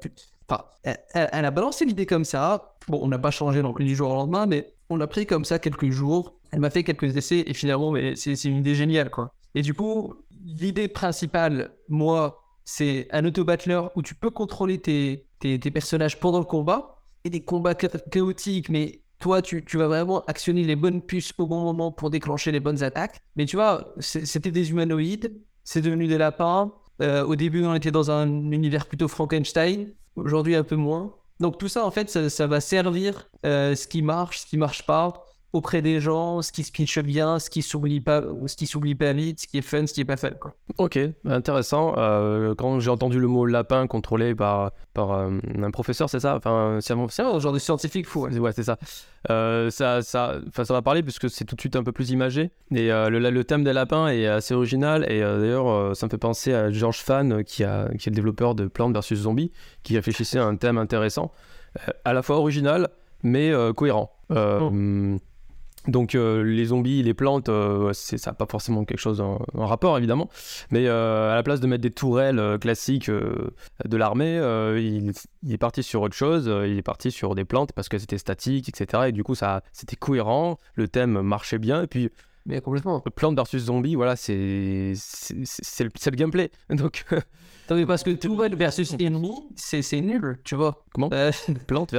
Enfin, elle, a balancé l'idée comme ça. Bon, on n'a pas changé du jour au lendemain, mais on l'a pris comme ça quelques jours. Elle m'a fait quelques essais et finalement, c'est une idée géniale, quoi. Et du coup, l'idée principale, moi, c'est un auto-battler où tu peux contrôler tes, tes, personnages pendant le combat et des combats chaotiques, mais toi, tu, tu, vas vraiment actionner les bonnes puces au bon moment pour déclencher les bonnes attaques. Mais tu vois, c'était des humanoïdes, c'est devenu des lapins. Euh, au début, on était dans un univers plutôt Frankenstein. Aujourd'hui, un peu moins. Donc tout ça, en fait, ça, va servir euh, ce qui marche, ce qui marche pas auprès des gens, ce qui se pitch bien, ce qui s'oublie pas, ce qui s'oublie pas vite, ce qui est fun, ce qui est pas fun. Quoi. Ok, intéressant. Euh, quand j'ai entendu le mot lapin contrôlé par, par euh, un professeur, c'est ça? Enfin, c'est un genre de scientifique fou. Ouais, c'est ça. Euh, ça, ça, ça va parler puisque c'est tout de suite un peu plus imagé. Et le, le, thème des lapins est assez original. Et d'ailleurs, ça me fait penser à George Fan, qui, a, qui est le développeur de Plantes vs Zombies, qui réfléchissait à un thème intéressant, à la fois original, mais cohérent. Oh. Donc euh, les zombies, les plantes, euh, c'est, ça n'a pas forcément quelque chose en, rapport évidemment, mais euh, à la place de mettre des tourelles classiques de l'armée, il, est parti sur autre chose, il est parti sur des plantes parce que c'était statique, etc. Et du coup ça, c'était cohérent, le thème marchait bien, et puis... Mais complètement. Plantes versus zombies, voilà, c'est, c'est, le, gameplay. Donc... parce que tourelle versus ennemi, c'est, nul, tu vois. Comment? Plante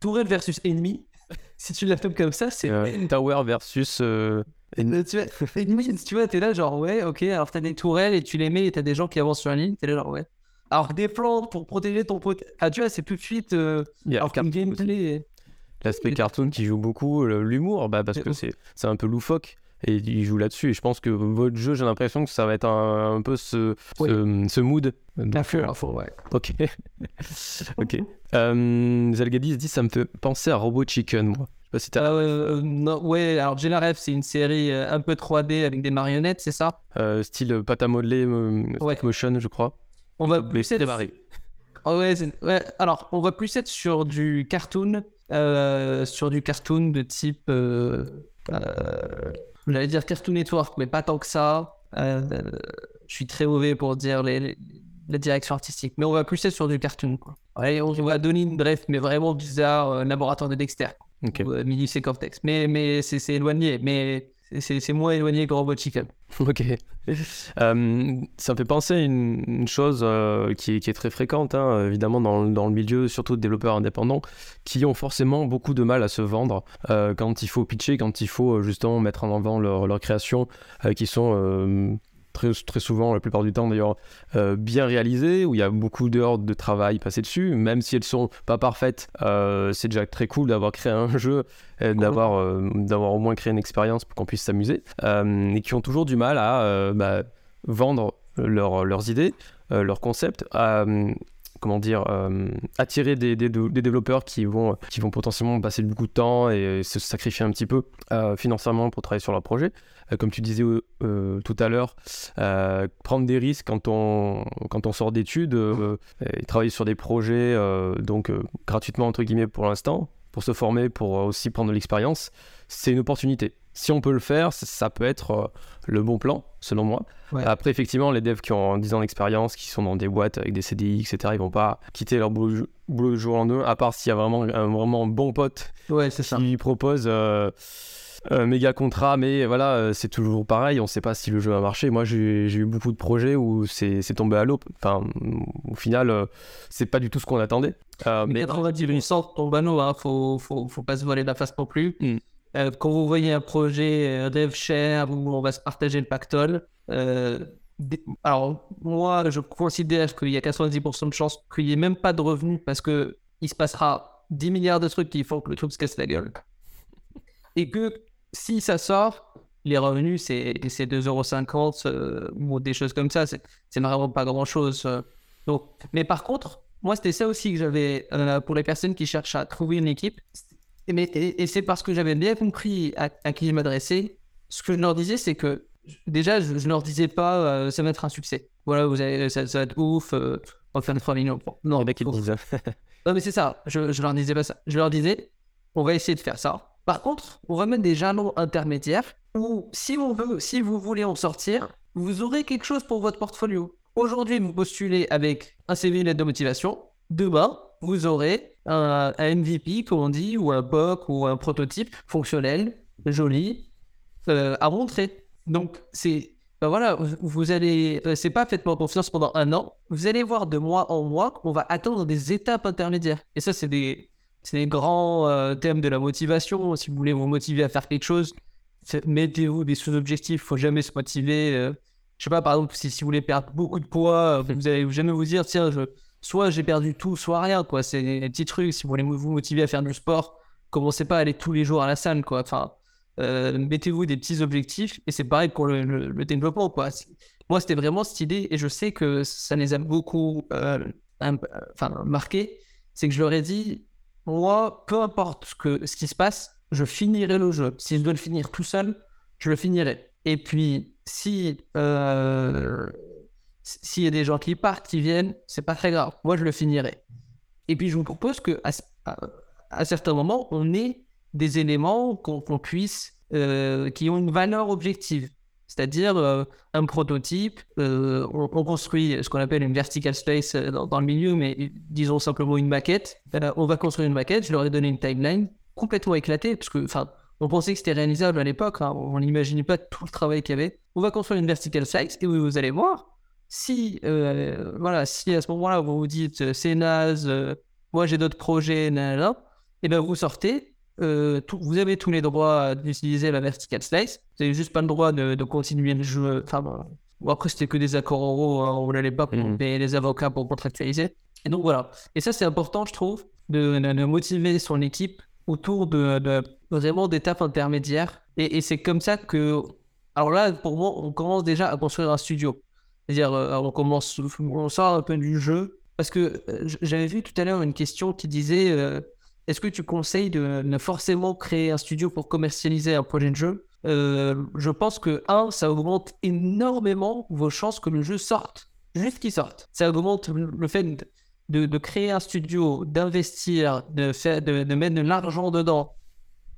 tourelle versus ennemi, si tu la comme ça, c'est. Euh, tower versus. Euh, euh, tu vois, tu vois, t'es là, genre, ouais, ok, alors t'as des tourelles et tu les mets et t'as des gens qui avancent sur la ligne, t'es là, genre, ouais. Alors, des plantes pour protéger ton pote. Ah, tu vois, c'est plus de suite. Euh... alors, comme gameplay. L'aspect cartoon qui joue beaucoup, l'humour, bah, parce que c'est un peu loufoque et il joue là-dessus. Et je pense que votre jeu, j'ai l'impression que ça va être un, peu ce, ce, mood. Info, ouais. Ok. ok. Euh, Zalgadis dit ça me fait penser à Robot Chicken, moi. Je sais pas si euh, non, ouais, alors Genaref, c'est une série euh, un peu 3D avec des marionnettes, c'est ça? Euh, Style pâte à modeler, ouais. motion, je crois. On va plus être... Oh, ouais, ouais, alors, on va plus être sur du cartoon, sur du cartoon de type J'allais dire Cartoon Network, mais pas tant que ça. Euh, je suis très mauvais pour dire les, la direction artistique. Mais on va plus être sur du cartoon. Quoi. on va donner une bref, mais vraiment bizarre, euh, laboratoire de Dexter. Okay. Euh, mini Cortex. Mais, mais c'est éloigné. Mais c'est moins éloigné que Robot Chicken. Ok. Euh, ça me fait penser à une, chose euh, qui, est très fréquente, hein, évidemment, dans, dans, le milieu, surtout de développeurs indépendants, qui ont forcément beaucoup de mal à se vendre euh, quand il faut pitcher, quand il faut justement mettre en avant leurs leur créations, qui sont très, très souvent, la plupart du temps d'ailleurs, euh, bien réalisées, où il y a beaucoup d'heures de travail passées dessus, même si elles sont pas parfaites, euh, c'est déjà très cool d'avoir créé un jeu, d'avoir euh, d'avoir au moins créé une expérience pour qu'on puisse s'amuser, et qui ont toujours du mal à bah, vendre leurs idées, leurs concepts, comment dire, euh, attirer des, développeurs qui vont, vont potentiellement passer beaucoup de temps et se sacrifier un petit peu euh, financièrement pour travailler sur leur projet. Euh, comme tu disais tout à l'heure, prendre des risques quand on, quand on sort d'études et travailler sur des projets donc gratuitement entre guillemets pour l'instant, pour se former, pour aussi prendre de l'expérience, c'est une opportunité si on peut le faire, ça peut être euh, le bon plan, selon moi. Après, effectivement, les devs qui ont 10 ans d'expérience, qui sont dans des boîtes avec des CDI, etc., ils vont pas quitter leur boulot, du jour en deux, à part s'il y a vraiment un vraiment bon pote ouais, qui lui propose euh, un méga contrat. Mais voilà, euh, c'est toujours pareil, on ne sait pas si le jeu va marcher. Moi, j'ai eu beaucoup de projets où c'est tombé à l'eau. Enfin, au final, c'est pas du tout ce qu'on attendait. mais, mais 90% tombe à l'eau, faut, faut, faut, pas se voiler la face non plus. Hmm. Euh, quand vous voyez un projet euh, dev share où on va se partager le pactole, euh, alors moi je considère qu'il y a 90% de chances qu'il n'y ait même pas de revenus parce que il se passera 10 milliards de trucs qui font que le truc se casse la gueule. Et que si ça sort, les revenus c'est 2,50€ ou des choses comme ça, c'est vraiment pas grand chose. Donc, mais par contre, moi c'était ça aussi que j'avais pour les personnes qui cherchent à trouver une équipe, et, c'est parce que j'avais bien compris à, qui je m'adressais. Ce que je leur disais, c'est que déjà, je, ne leur disais pas euh, ça va être un succès. Voilà, vous avez, ça, va être ouf, euh, on va faire 3 millions. Non, les mecs, ils disent. non, mais c'est ça. Je, je leur disais pas ça. Je leur disais, on va essayer de faire ça. Par contre, on va mettre des jalons intermédiaires où si on veut, si vous voulez en sortir, vous aurez quelque chose pour votre portfolio. Aujourd'hui, vous postulez avec un CV, une lettre de motivation. Demain, vous aurez un, MVP, comme on dit, ou un POC, ou un prototype fonctionnel, joli, euh, à montrer. Donc, c'est ben voilà, vous- allez, euh, c'est pas faites-moi confiance pendant un an. Vous allez voir de mois en mois qu'on va atteindre des étapes intermédiaires. Et ça, c'est des, des grands euh, thèmes de la motivation. Si vous voulez vous motiver à faire quelque chose, mettez-vous des sous-objectifs. Faut jamais se motiver. euh, je sais pas, par exemple, si, vous voulez perdre beaucoup de poids, vous allez jamais vous dire, tiens, je, soit j'ai perdu tout, soit rien, quoi. C'est des petits trucs. Si vous voulez vous motiver à faire du sport, commencez pas à aller tous les jours à la salle, quoi. Enfin, euh, mettez-vous des petits objectifs et c'est pareil pour le, développement, quoi. Moi, c'était vraiment cette idée et je sais que ça les a beaucoup euh, euh, enfin, marqués. C'est que je leur ai dit, moi, peu importe ce, que, ce qui se passe, je finirai le jeu. Si je dois le finir tout seul, je le finirai. Et puis, si euh, s'il y a des gens qui partent, qui viennent, c'est pas très grave. Moi, je le finirai. Et puis, je vous propose que à, à, à certains moments, on ait des éléments qu'on puisse, euh, qui ont une valeur objective. C'est-à-dire euh, un prototype, euh, on, on construit ce qu'on appelle une vertical space dans, le milieu, mais disons simplement une maquette. On va construire une maquette, je leur ai donné une timeline complètement éclatée, parce que, enfin, on pensait que c'était réalisable à l'époque, hein, on n'imaginait pas tout le travail qu'il y avait. On va construire une vertical slice et vous allez voir si, euh, voilà, si à ce moment-là vous vous dites euh, c'est naze, euh, moi j'ai d'autres projets, nanana, et ben vous sortez, euh, tout- vous avez tous les droits d'utiliser la vertical slice, vous n'avez juste pas le droit de, de continuer le jeu. Enfin, bon, bon, après c'était que des accords oraux, hein, on n'allait pas pour Mhm. payer les avocats pour contractualiser. Et donc voilà. Et ça c'est important, je trouve, de, de- de motiver son équipe autour de, de vraiment d'étapes intermédiaires. Et, et c'est comme ça que, alors là, pour moi, on commence déjà à construire un studio. C'est-à-dire, euh, on commence, on sort un peu du jeu. Parce que euh, j'avais vu tout à l'heure une question qui disait euh, est-ce que tu conseilles de ne forcément créer un studio pour commercialiser un projet de jeu? Je pense que, un, ça augmente énormément vos chances que le jeu sorte, juste qu'il sorte. Ça augmente le fait de, de- de créer un studio, d'investir, de, de, de mettre de l'argent dedans.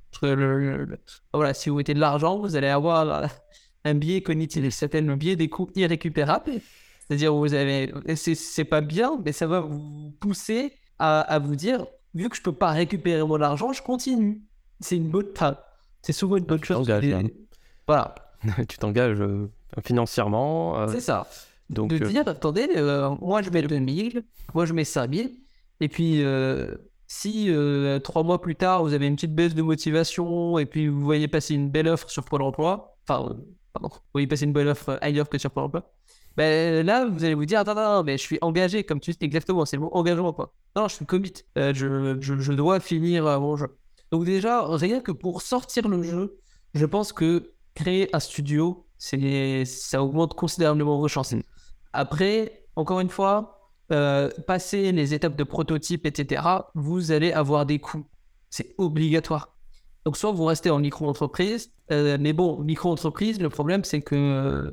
Parce que voilà, si vous mettez de l'argent, vous allez avoir un biais cognitif le biais des coûts irrécupérables. C'est-à-dire, vous avez, c'est pas bien, mais ça va vous pousser à, à vous dire, vu que je peux pas récupérer mon argent, je continue. C'est une bonne, c'est souvent une bonne chose. t'engages, Et- hein. Voilà, tu t'engages euh, financièrement. euh, c'est ça. donc, de euh, dire, attendez, euh, moi je mets 2000, moi je mets 5000, et puis si euh, trois mois plus tard vous avez une petite baisse de motivation, et puis vous voyez passer une belle offre sur Pôle emploi, enfin, euh, pardon, vous voyez passer une belle offre ailleurs que sur Pôle emploi, ben là vous allez vous dire, attends, attends, mais je suis engagé, comme tu dis exactement, c'est le mot engagement quoi. Non, je suis commit, Euh, je, je, je dois finir euh, mon jeu. Donc déjà, rien que pour sortir le jeu, je pense que créer un studio, c'est, ça augmente considérablement vos chances. Mm. Après, encore une fois, euh, passer les étapes de prototype, etc., vous allez avoir des coûts. C'est obligatoire. Donc, soit vous restez en micro-entreprise, euh, mais bon, micro-entreprise, le problème, c'est que euh,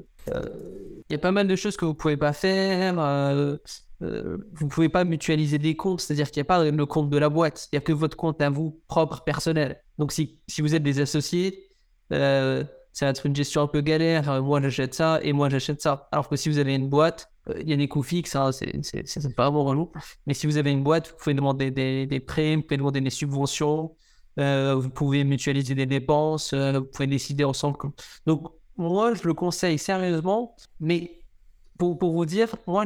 il y a pas mal de choses que vous pouvez pas faire. euh, vous pouvez pas mutualiser des comptes, c'est-à-dire qu'il n'y a pas le compte de la boîte, il n'y a que votre compte à vous propre, personnel. Donc, si, si vous êtes des associés, ça va être une gestion un peu galère. moi, j'achète ça et moi, j'achète ça. Alors que si vous avez une boîte, il y a des coûts fixes, hein, c'est pas vraiment relou. Mais si vous avez une boîte, vous pouvez demander des, des prêts, vous pouvez demander des subventions, euh, vous pouvez mutualiser des dépenses, euh, vous pouvez décider ensemble. Donc, moi, je le conseille sérieusement, mais pour, pour vous dire, moi,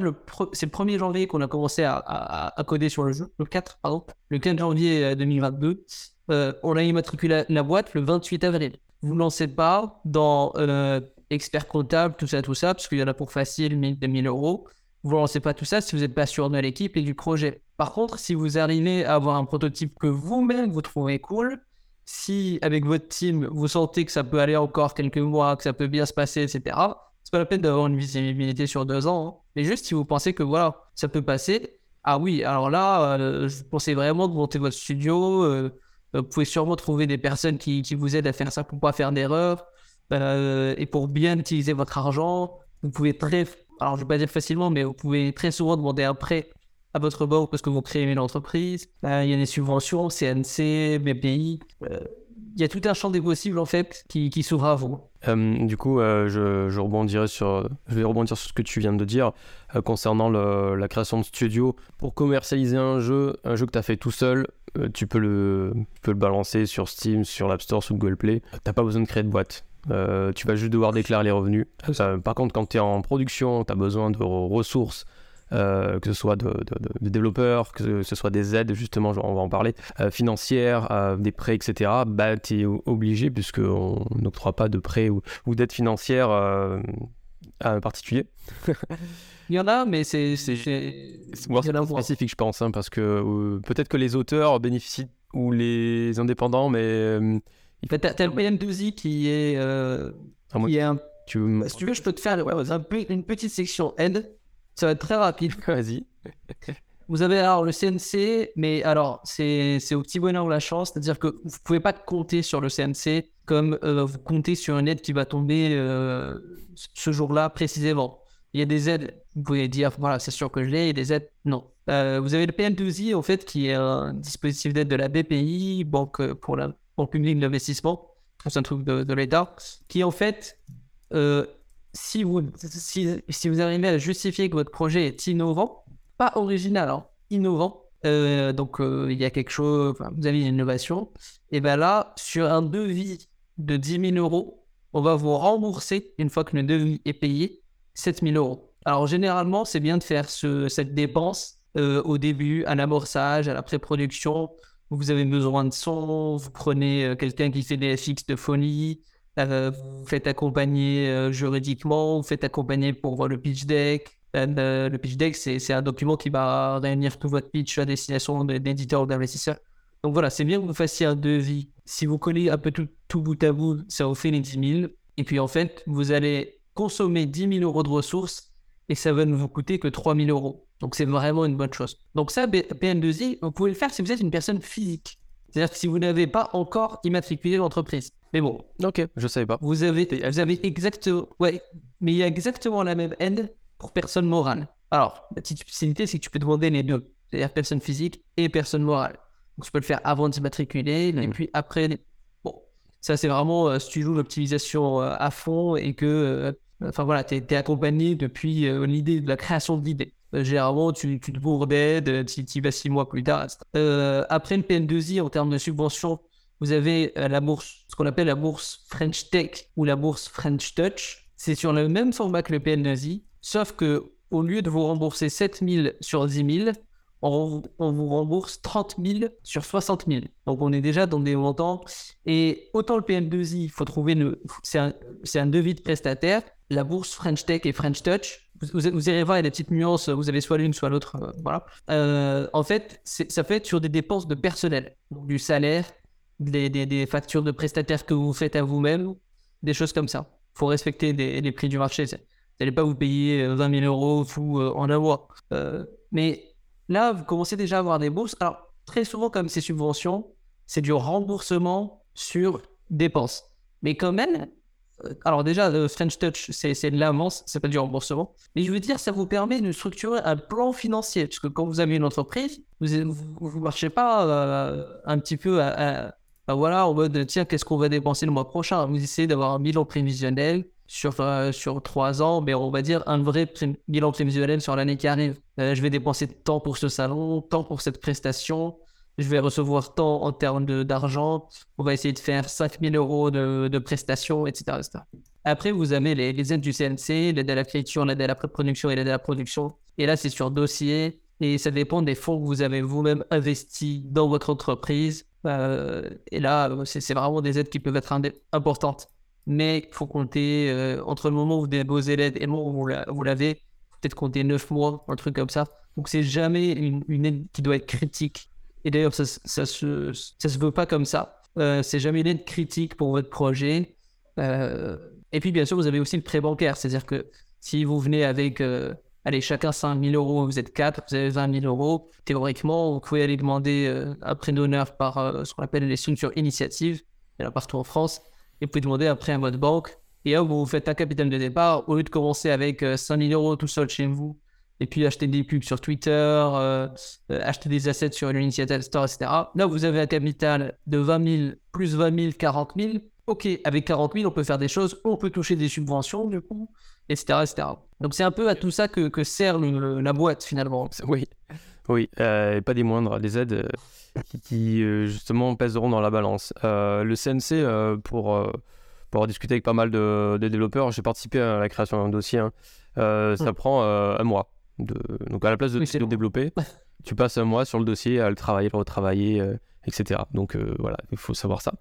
c'est le 1er janvier qu'on a commencé à, à- coder sur le jeu, le 4, pardon, le 15 janvier euh, 2022. Euh, on a immatriculé la, boîte le 28 avril. Vous ne lancez pas dans euh, expert comptable, tout ça, tout ça, parce qu'il y en a pour facile 1000, 2000 euros. Vous ne lancez pas tout ça si vous n'êtes pas sûr de l'équipe et du projet. Par contre, si vous arrivez à avoir un prototype que vous-même vous trouvez cool, si avec votre team vous sentez que ça peut aller encore quelques mois, que ça peut bien se passer, etc., c'est pas la peine d'avoir une visibilité sur deux ans. hein. Mais juste si vous pensez que voilà, ça peut passer, ah oui, alors là, euh, je conseille vraiment de monter votre studio. euh, vous pouvez sûrement trouver des personnes qui, vous aident à faire ça pour pas faire d'erreur euh, et pour bien utiliser votre argent. Vous pouvez très, alors je vais pas dire facilement, mais vous pouvez très souvent demander un prêt à votre banque parce que vous créez une entreprise. Il y a des subventions, CNC, BPI. euh, il y a tout un champ des possibles en fait qui, qui s'ouvre à vous. Euh, du coup, euh, je, rebondirai sur, je vais rebondir sur ce que tu viens de dire concernant la création de studio. Pour commercialiser un jeu, un jeu que tu as fait tout seul, tu, peux le, tu peux le balancer sur Steam, sur l'App Store, sur Google Play. Tu pas besoin de créer de boîte. Tu vas juste devoir déclarer les revenus. par contre, quand tu es en production, tu as besoin de ressources euh, que ce soit de, développeurs, que ce soit des aides, justement, on va en parler, euh, financières, euh, des prêts, etc., bah, tu es obligé, puisqu'on n'octroie pas de prêts ou, ou d'aide financière à un particulier. Il y en a, mais c'est. C'est spécifique, je pense, hein, parce que peut-être que les auteurs bénéficient ou les indépendants, mais. Il... T'as le PM2Z qui est. Ah, qui est un... tu... Bah, si tu veux, je peux te faire une petite section aide ça va être très rapide. Vas-y. Vous avez alors le CNC, mais alors c'est au petit bonheur ou la chance, c'est-à-dire que vous ne pouvez pas compter sur le CNC comme euh, vous comptez sur une aide qui va tomber euh, ce jour-là précisément. Il y a des aides, vous pouvez dire, voilà, c'est sûr que je l'ai, et des aides, non. Euh, vous avez le PN2I, en fait, qui est un dispositif d'aide de la BPI, Banque pour la Banque publique d'investissement, c'est un truc de, de l'État, qui en fait si vous, si, vous arrivez à justifier que votre projet est innovant, pas original, hein, innovant, euh, donc euh, il y a quelque chose, vous avez une innovation, et bien là, sur un devis de 10 000 euros, on va vous rembourser, une fois que le devis est payé, 7 000 euros. Alors généralement, c'est bien de faire ce, cette dépense euh, au début, à l'amorçage, à la pré-production. Vous avez besoin de son, vous prenez quelqu'un qui fait des FX de folie, euh, vous faites accompagner euh, juridiquement, vous faites accompagner pour voir le pitch deck. Euh, le pitch deck, c'est un document qui va réunir tout votre pitch à destination d'éditeurs ou d'investisseurs. Donc voilà, c'est bien que vous fassiez un devis. Si vous collez un peu tout, tout bout à bout, ça vous fait les 10 000. Et puis en fait, vous allez consommer 10 000 euros de ressources et ça va ne vous coûter que 3 000 euros. Donc c'est vraiment une bonne chose. Donc ça, PN2I, vous pouvez le faire si vous êtes une personne physique. C'est-à-dire que si vous n'avez pas encore immatriculé l'entreprise. Mais bon. Ok, je savais pas. Vous avez, vous avez exactement. Ouais, mais il y a exactement la même aide pour personne morale. Alors, la petite spécialité, c'est que tu peux demander les deux. C'est-à-dire personne physique et personne morale. Donc, tu peux le faire avant de s'immatriculer et puis après. Bon, ça, c'est vraiment euh, si tu joues l'optimisation euh, à fond et que. Euh, enfin voilà, tu es, accompagné depuis l'idée de la création de l'idée. Généralement, tu, tu te bourres d'aide, tu y vas six mois plus tard. après le PN2I, en termes de subvention, vous avez euh, la bourse, ce qu'on appelle la bourse French Tech ou la bourse French Touch. C'est sur le même format que le PNASI, sauf que au lieu de vous rembourser 7 000 sur 10 000, on, vous rembourse 30 000 sur 60 000. Donc on est déjà dans des montants. Et autant le PN2I, il faut trouver, c'est un, un, devis de prestataire. La bourse French Tech et French Touch, vous, vous, irez voir, il y a des petites nuances, vous avez soit l'une, soit l'autre. Euh, voilà. Euh, en fait, ça fait sur des dépenses de personnel, donc du salaire, des, factures de prestataires que vous faites à vous-même, des choses comme ça. Il faut respecter les prix du marché. Vous n'allez pas vous payer 20 euh, 000 euros euh, en un mois. Euh, mais là, vous commencez déjà à avoir des bourses. Alors, très souvent, comme ces subventions, c'est du remboursement sur dépenses. Mais quand même, alors déjà, le French Touch, c'est de l'avance, c'est pas du remboursement. Mais je veux dire, ça vous permet de structurer un plan financier. Parce que quand vous avez une entreprise, vous ne marchez pas un petit peu à, bah voilà, en mode tiens, qu'est-ce qu'on va dépenser le mois prochain? Vous essayez d'avoir un bilan prévisionnel sur, euh, sur trois ans, mais on va dire un vrai bilan prévisionnel sur l'année qui arrive. Euh, je vais dépenser tant pour ce salon, tant pour cette prestation, je vais recevoir tant en termes d'argent, on va essayer de faire 5000 euros de, de prestations, etc., Après, vous avez les, les aides du CNC, l'aide à la création, l'aide à la pré-production et l'aide à la production. Et là, c'est sur dossier. Et ça dépend des fonds que vous avez vous-même investis dans votre entreprise. Euh, et là, c'est vraiment des aides qui peuvent être importantes. Mais il faut compter euh, entre le moment où vous déposez l'aide et le moment où vous l'avez, peut-être compter 9 mois, un truc comme ça. Donc c'est jamais une, aide qui doit être critique. Et d'ailleurs, ça, ça, se, ça se veut pas comme ça. Euh, c'est jamais une aide critique pour votre projet. et puis bien sûr, vous avez aussi le prêt bancaire. C'est-à-dire que si vous venez avec allez, chacun 5 000 euros, vous êtes 4, vous avez 20 000 euros. Théoriquement, vous pouvez aller demander euh, un prêt d'honneur par euh, ce qu'on appelle les structures initiatives, il y en a partout en France, et vous pouvez demander un prêt à votre banque. Et là, vous faites un capital de départ, au lieu de commencer avec 5 euh, 000 euros tout seul chez vous, et puis acheter des pubs sur Twitter, euh, euh, acheter des assets sur Unity Store, etc. Là, vous avez un capital de 20 000, plus 20 000, 40 000. Ok, avec 40 000, on peut faire des choses, on peut toucher des subventions, du coup, etc. etc. Donc c'est un peu à tout ça que, que sert la boîte, finalement. Oui, oui, et pas des moindres, des aides qui, justement pèseront dans la balance. le CNC, pour pour discuter avec pas mal de, développeurs. J'ai participé à la création d'un dossier. Hein. Euh, ça hmm. prend euh, un mois. De... Donc à la place de, oui, développer, tu passes un mois sur le dossier à le travailler, le retravailler, euh, etc. Donc voilà, il faut savoir ça.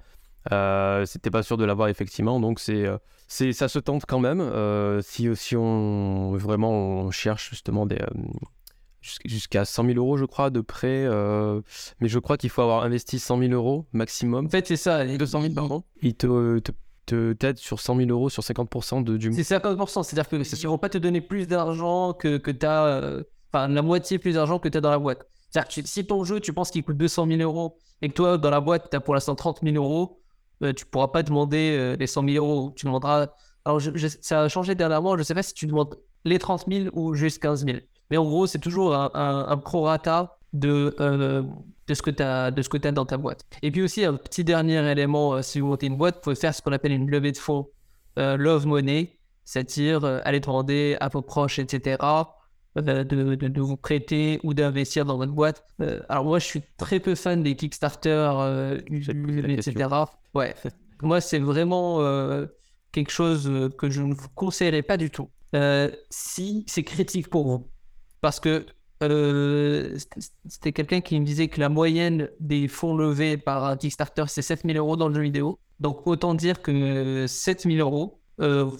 C'était pas sûr de l'avoir effectivement, donc c'est, c'est, ça se tente quand même. si, si on vraiment on cherche justement des jusqu'à 100 000 euros, je crois, de prêt. mais je crois qu'il faut avoir investi 100 000 euros maximum. En fait, c'est ça. 200 000, pardon. Il te, te t'aide sur 100 000 euros sur 50% de, du. C'est 50%, c'est-à-dire que ne vont pas te donner plus d'argent que, que tu as, euh, enfin la moitié plus d'argent que tu as dans la boîte. C'est-à-dire que si ton jeu, tu penses qu'il coûte 200 000 euros et que toi, dans la boîte, tu as pour l'instant 30 000 euros, euh, tu pourras pas demander euh, les 100 000 euros. Tu demanderas. Alors, ça a changé dernièrement, je sais pas si tu demandes les 30 000 ou juste 15 000. Mais en gros, c'est toujours un, un, un prorata de, de ce que tu as, de ce que as dans ta boîte. Et puis aussi, un petit dernier élément, euh, si vous montez une boîte, vous pouvez faire ce qu'on appelle une levée de fonds euh, love money, c'est-à-dire euh, aller demander à vos proches, etc., de, de, vous prêter ou d'investir dans votre boîte. alors moi, je suis très peu fan des Kickstarter, etc. Ouais. moi, c'est vraiment quelque chose que je ne vous conseillerais pas du tout. si c'est critique pour vous. Parce que euh, c'était quelqu'un qui me disait que la moyenne des fonds levés par un Kickstarter, c'est 7000 euros dans le jeu vidéo. Donc autant dire que 7000 euros, euh,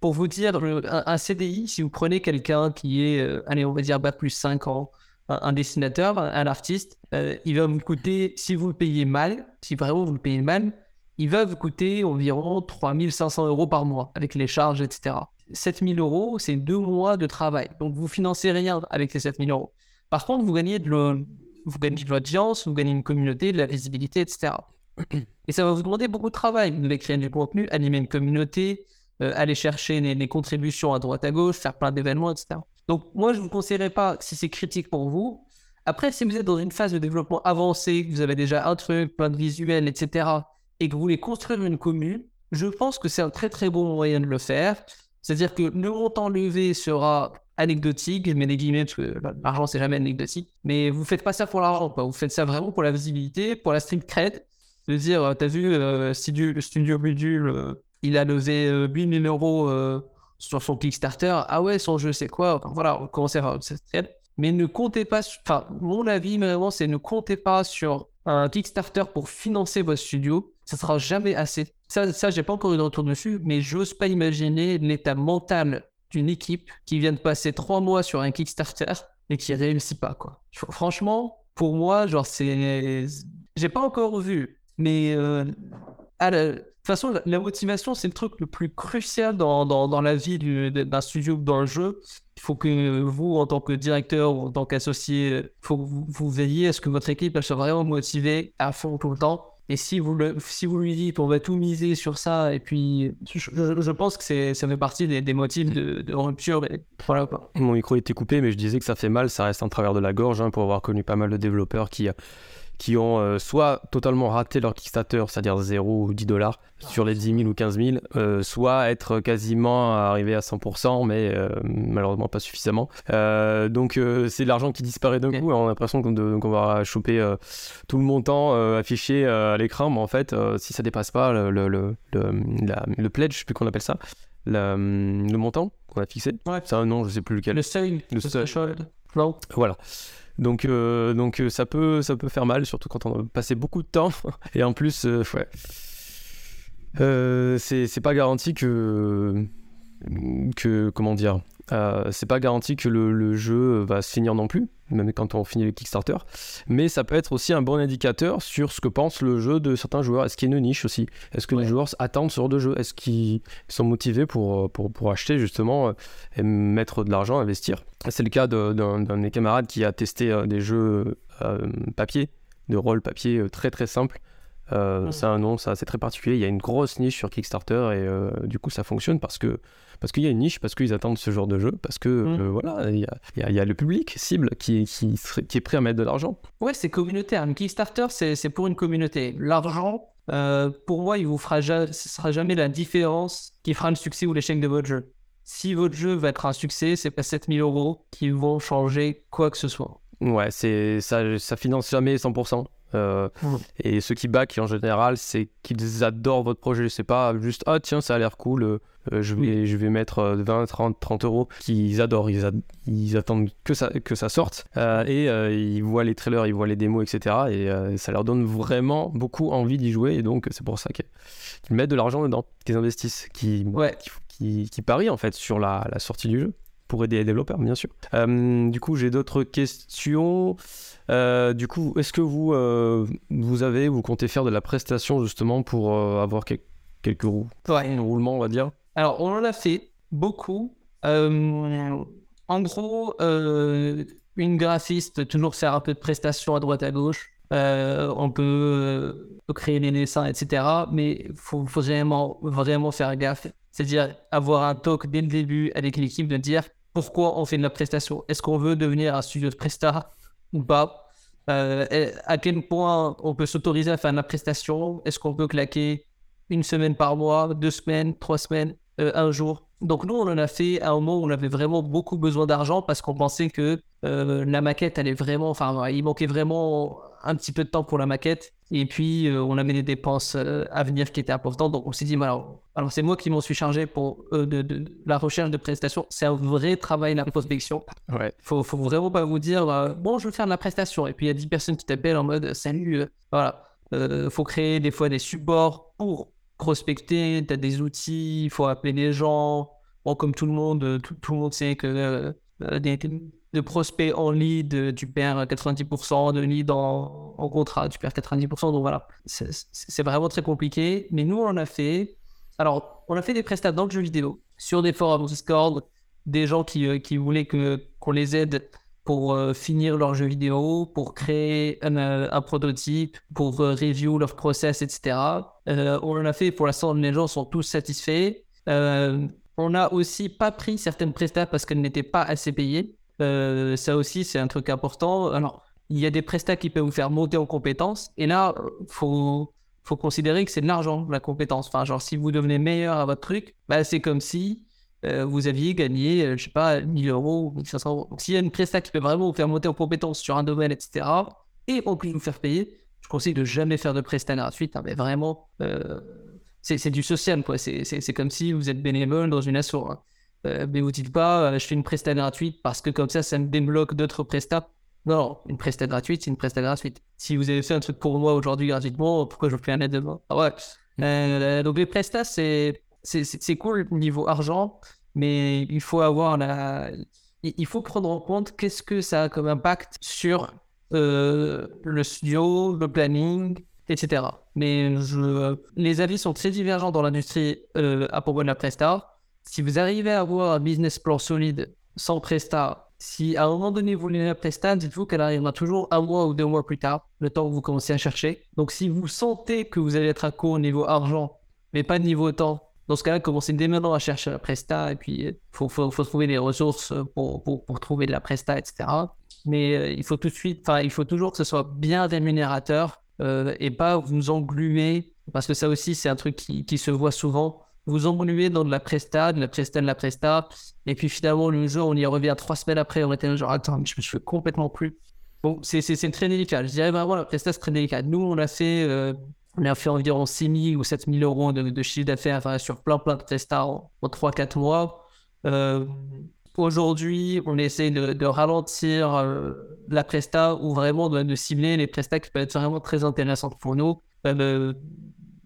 pour vous dire, un, CDI, si vous prenez quelqu'un qui est, euh, allez, on va dire, bas plus 5 ans, un, dessinateur, un, artiste, il va vous coûter, si vous le payez mal, si vraiment vous le payez mal, il va vous coûter environ 3500 euros par mois avec les charges, etc. 7000 euros, c'est deux mois de travail. Donc, vous financez rien avec ces 7000 euros. Par contre, vous gagnez de l'audience, vous gagnez une communauté, de la visibilité, etc. Et ça va vous demander beaucoup de travail. Vous devez créer du contenu, animer une communauté, euh, aller chercher les, contributions à droite à gauche, faire plein d'événements, etc. Donc, moi, je ne vous conseillerais pas, si c'est critique pour vous. Après, si vous êtes dans une phase de développement avancé, que vous avez déjà un truc, plein de visuels, etc., et que vous voulez construire une commune, je pense que c'est un très très bon moyen de le faire. C'est-à-dire que le montant levé sera anecdotique, mais les guillemets, parce que l'argent, c'est jamais anecdotique. Mais vous faites pas ça pour l'argent, Vous faites ça vraiment pour la visibilité, pour la stream cred. De dire, euh, t'as vu, euh, Studio, Studio euh, il a levé 8000 euros sur son Kickstarter. Ah ouais, son jeu, c'est quoi? Enfin, Voilà, on commence à faire Mais ne comptez pas, enfin, mon avis, vraiment, c'est ne comptez pas sur un Kickstarter pour financer votre studio. Ça sera jamais assez ça, ça j'ai pas encore eu de retour dessus, mais j'ose pas imaginer l'état mental d'une équipe qui vient de passer trois mois sur un Kickstarter et qui réussit pas, quoi. Franchement, pour moi, genre, c'est. J'ai pas encore vu, mais. Euh... de toute façon, la, motivation, c'est le truc le plus crucial dans, la vie d'un studio ou dans le jeu. Il faut que vous, en tant que directeur ou en tant qu'associé, faut que vous, vous veilliez à ce que votre équipe elle soit vraiment motivée à fond tout le temps et si vous, le, si vous lui dites on va tout miser sur ça, et puis je, pense que ça fait partie des, motifs de, rupture. Et voilà Mon micro était coupé, mais je disais que ça fait mal, ça reste en travers de la gorge, hein, pour avoir connu pas mal de développeurs qui, qui ont euh, soit totalement raté leur Kickstarter, c'est-à-dire 0 ou 10 dollars sur les 10 000 ou 15 000, euh, soit être quasiment arrivé à 100%, mais euh, malheureusement pas suffisamment. donc c'est l'argent qui disparaît d'un coup, on a l'impression qu'on va choper tout le montant affiché à l'écran, mais en fait, si ça dépasse pas le, le, le, le pledge, je sais plus qu'on appelle ça, le, montant qu'on a fixé, ouais. c'est un nom, je sais plus lequel. Le seuil, le seuil. Voilà. Donc, euh, euh, ça, peut, faire mal, surtout quand on a passé beaucoup de temps. Et en plus, euh, ouais. c'est pas garanti que. comment dire c'est pas garanti que le, jeu va se finir non plus, même quand on finit le Kickstarter. Mais ça peut être aussi un bon indicateur sur ce que pense le jeu de certains joueurs. Est-ce qu'il y a une niche aussi? Est-ce que les joueurs attendent ce genre de jeu? Est-ce qu'ils sont motivés pour, pour, pour, acheter justement et mettre de l'argent, investir? C'est le cas d'un de mes camarades qui a testé euh, des jeux euh, papier, de rôle papier très très simple. Euh, c'est un nom, ça, c'est très particulier. Il y a une grosse niche sur Kickstarter et euh, du coup, ça fonctionne parce que parce qu'il y a une niche, parce qu'ils attendent ce genre de jeu, parce que Mm. euh, voilà, il y, a- y y le public cible qui, qui, qui est prêt à mettre de l'argent. Ouais, c'est communautaire. Un Kickstarter, c'est pour une communauté. L'argent, euh, pour moi, il vous fera ja- ce sera jamais la différence qui fera le succès ou l'échec de votre jeu. Si votre jeu va être un succès, c'est pas 7000 euros qui vont changer quoi que ce soit. Ouais, c'est ça, ça finance jamais 100%. Euh, Mm. Et ceux qui back en général, c'est qu'ils adorent votre projet. C'est pas juste ah tiens ça a l'air cool, je vais je vais mettre euh, 20, 30, 30 euros. Qu'ils adorent, ils, attendent que ça que ça sorte Euh, et euh, ils voient les trailers, ils voient les démos, etc. Et euh, ça leur donne vraiment beaucoup envie d'y jouer. Et donc c'est pour ça qu'ils qu'ils mettent de l'argent dedans, qu'ils investissent, qui Ouais. qui, parient en fait sur la, la sortie du jeu pour aider les développeurs, bien sûr. Euh, du coup, j'ai d'autres questions. Euh, du coup, est-ce que vous, euh, vous avez, vous comptez faire de la prestation justement pour euh, avoir quel- quelques roues, Ouais. roulements, on va dire? Alors, on en a fait beaucoup. Euh, en gros, euh, une graphiste, toujours faire un peu de prestations à droite à gauche. Euh, on peut, créer les dessins, etc. Mais il faut, faut vraiment, vraiment faire gaffe. C'est-à-dire avoir un talk dès le début avec l'équipe de dire pourquoi on fait de la prestation. Est-ce qu'on veut devenir un studio de presta ou pas? À quel point on peut s'autoriser à faire de la prestation? Est-ce qu'on peut claquer une semaine par mois, deux semaines, trois semaines, euh, un jour. Donc nous, on en a fait à un moment où on avait vraiment beaucoup besoin d'argent parce qu'on pensait que euh, la maquette allait vraiment, enfin, il manquait vraiment un petit peu de temps pour la maquette. Et puis, euh, on avait des dépenses euh, à venir qui étaient importantes. Donc, on s'est dit, bah, alors, alors c'est moi qui m'en suis chargé pour de, de- de la recherche de prestations. C'est un vrai travail, la prospection. Ouais. Faut, faut vraiment pas vous dire, euh, bon, je veux faire de la prestation. Et puis, il y a 10 personnes qui t'appellent en mode, salut, voilà. Faut créer des fois des supports pour prospecter. Tu as des outils, il faut appeler les gens. Bon, comme tout le monde, euh, tout, le monde sait que euh, euh, de prospects en lead, tu perds 90%, de lead en, contrat, tu perds 90%. Donc voilà, c'est vraiment très compliqué. Mais nous, on a fait. Alors, on a fait des prestats dans le jeu vidéo, sur des forums Discord, des gens qui, qui voulaient qu'on les aide pour euh, finir leur jeu vidéo, pour créer un, euh, prototype, pour euh, review leur process, etc. Euh, on en a fait, pour l'instant, les gens sont tous satisfaits. On n'a aussi pas pris certaines prestats parce qu'elles n'étaient pas assez payées. Ça aussi, c'est un truc important. Alors, il y a des prestats qui peuvent vous faire monter en compétences. Et là, faut, faut considérer que c'est de l'argent, la compétence. Enfin, genre, si vous devenez meilleur à votre truc, bah, c'est comme si euh, vous aviez gagné, euh, je sais pas, 1000 euros ou 1500 euros. Donc, s'il y a une presta qui peut vraiment vous faire monter en compétences sur un domaine, etc., et en plus vous faire payer, je conseille de jamais faire de presta gratuite, hein, mais vraiment, euh, c'est du social, quoi. C'est comme si vous êtes bénévole dans une asso. hein. Euh, mais vous dites pas, je fais une presta gratuite parce que comme ça, ça me débloque d'autres prestats. Non, une presta gratuite, c'est une presta gratuite. Si vous avez fait un truc pour moi aujourd'hui gratuitement, pourquoi je vous fais un aide demain? Ah ouais. Donc les prestats, c'est c'est- cool niveau argent, mais il faut avoir la... Il faut prendre en compte qu'est-ce que ça a comme impact sur euh, le studio, le planning, etc. Mais je... les avis sont très divergents dans l'industrie euh, à propos de la presta. Si vous arrivez à avoir un business plan solide sans presta, si à un moment donné vous voulez la presta, dites-vous qu'elle arrivera toujours un mois ou deux mois plus tard, le temps que vous commencez à chercher. Donc si vous sentez que vous allez être à court au niveau argent, mais pas niveau temps, dans ce cas-là, commencez dès maintenant à chercher la presta et puis il faut, faut, trouver des ressources pour, pour, trouver de la presta, etc. Mais euh, il faut tout de suite, enfin, il faut toujours que ce soit bien rémunérateur euh, et pas vous engluer, parce que ça aussi, c'est un truc qui, se voit souvent. Vous engluer dans de la presta, de la presta, de la presta, et puis finalement, le jour, on y revient trois semaines après, on était genre, attends, je me suis complètement plus. Bon, c'est très délicat. Je dirais vraiment, la presta, c'est très délicat. Nous, on a fait, euh, on a fait environ 6 000 ou 7 000 euros de, chiffre d'affaires sur plein, plein de prestats en, en 3-4 mois. Euh, Aujourd'hui, on essaie de, ralentir euh, la presta ou vraiment de, cibler les prestats qui peuvent être vraiment très intéressantes pour nous. Euh,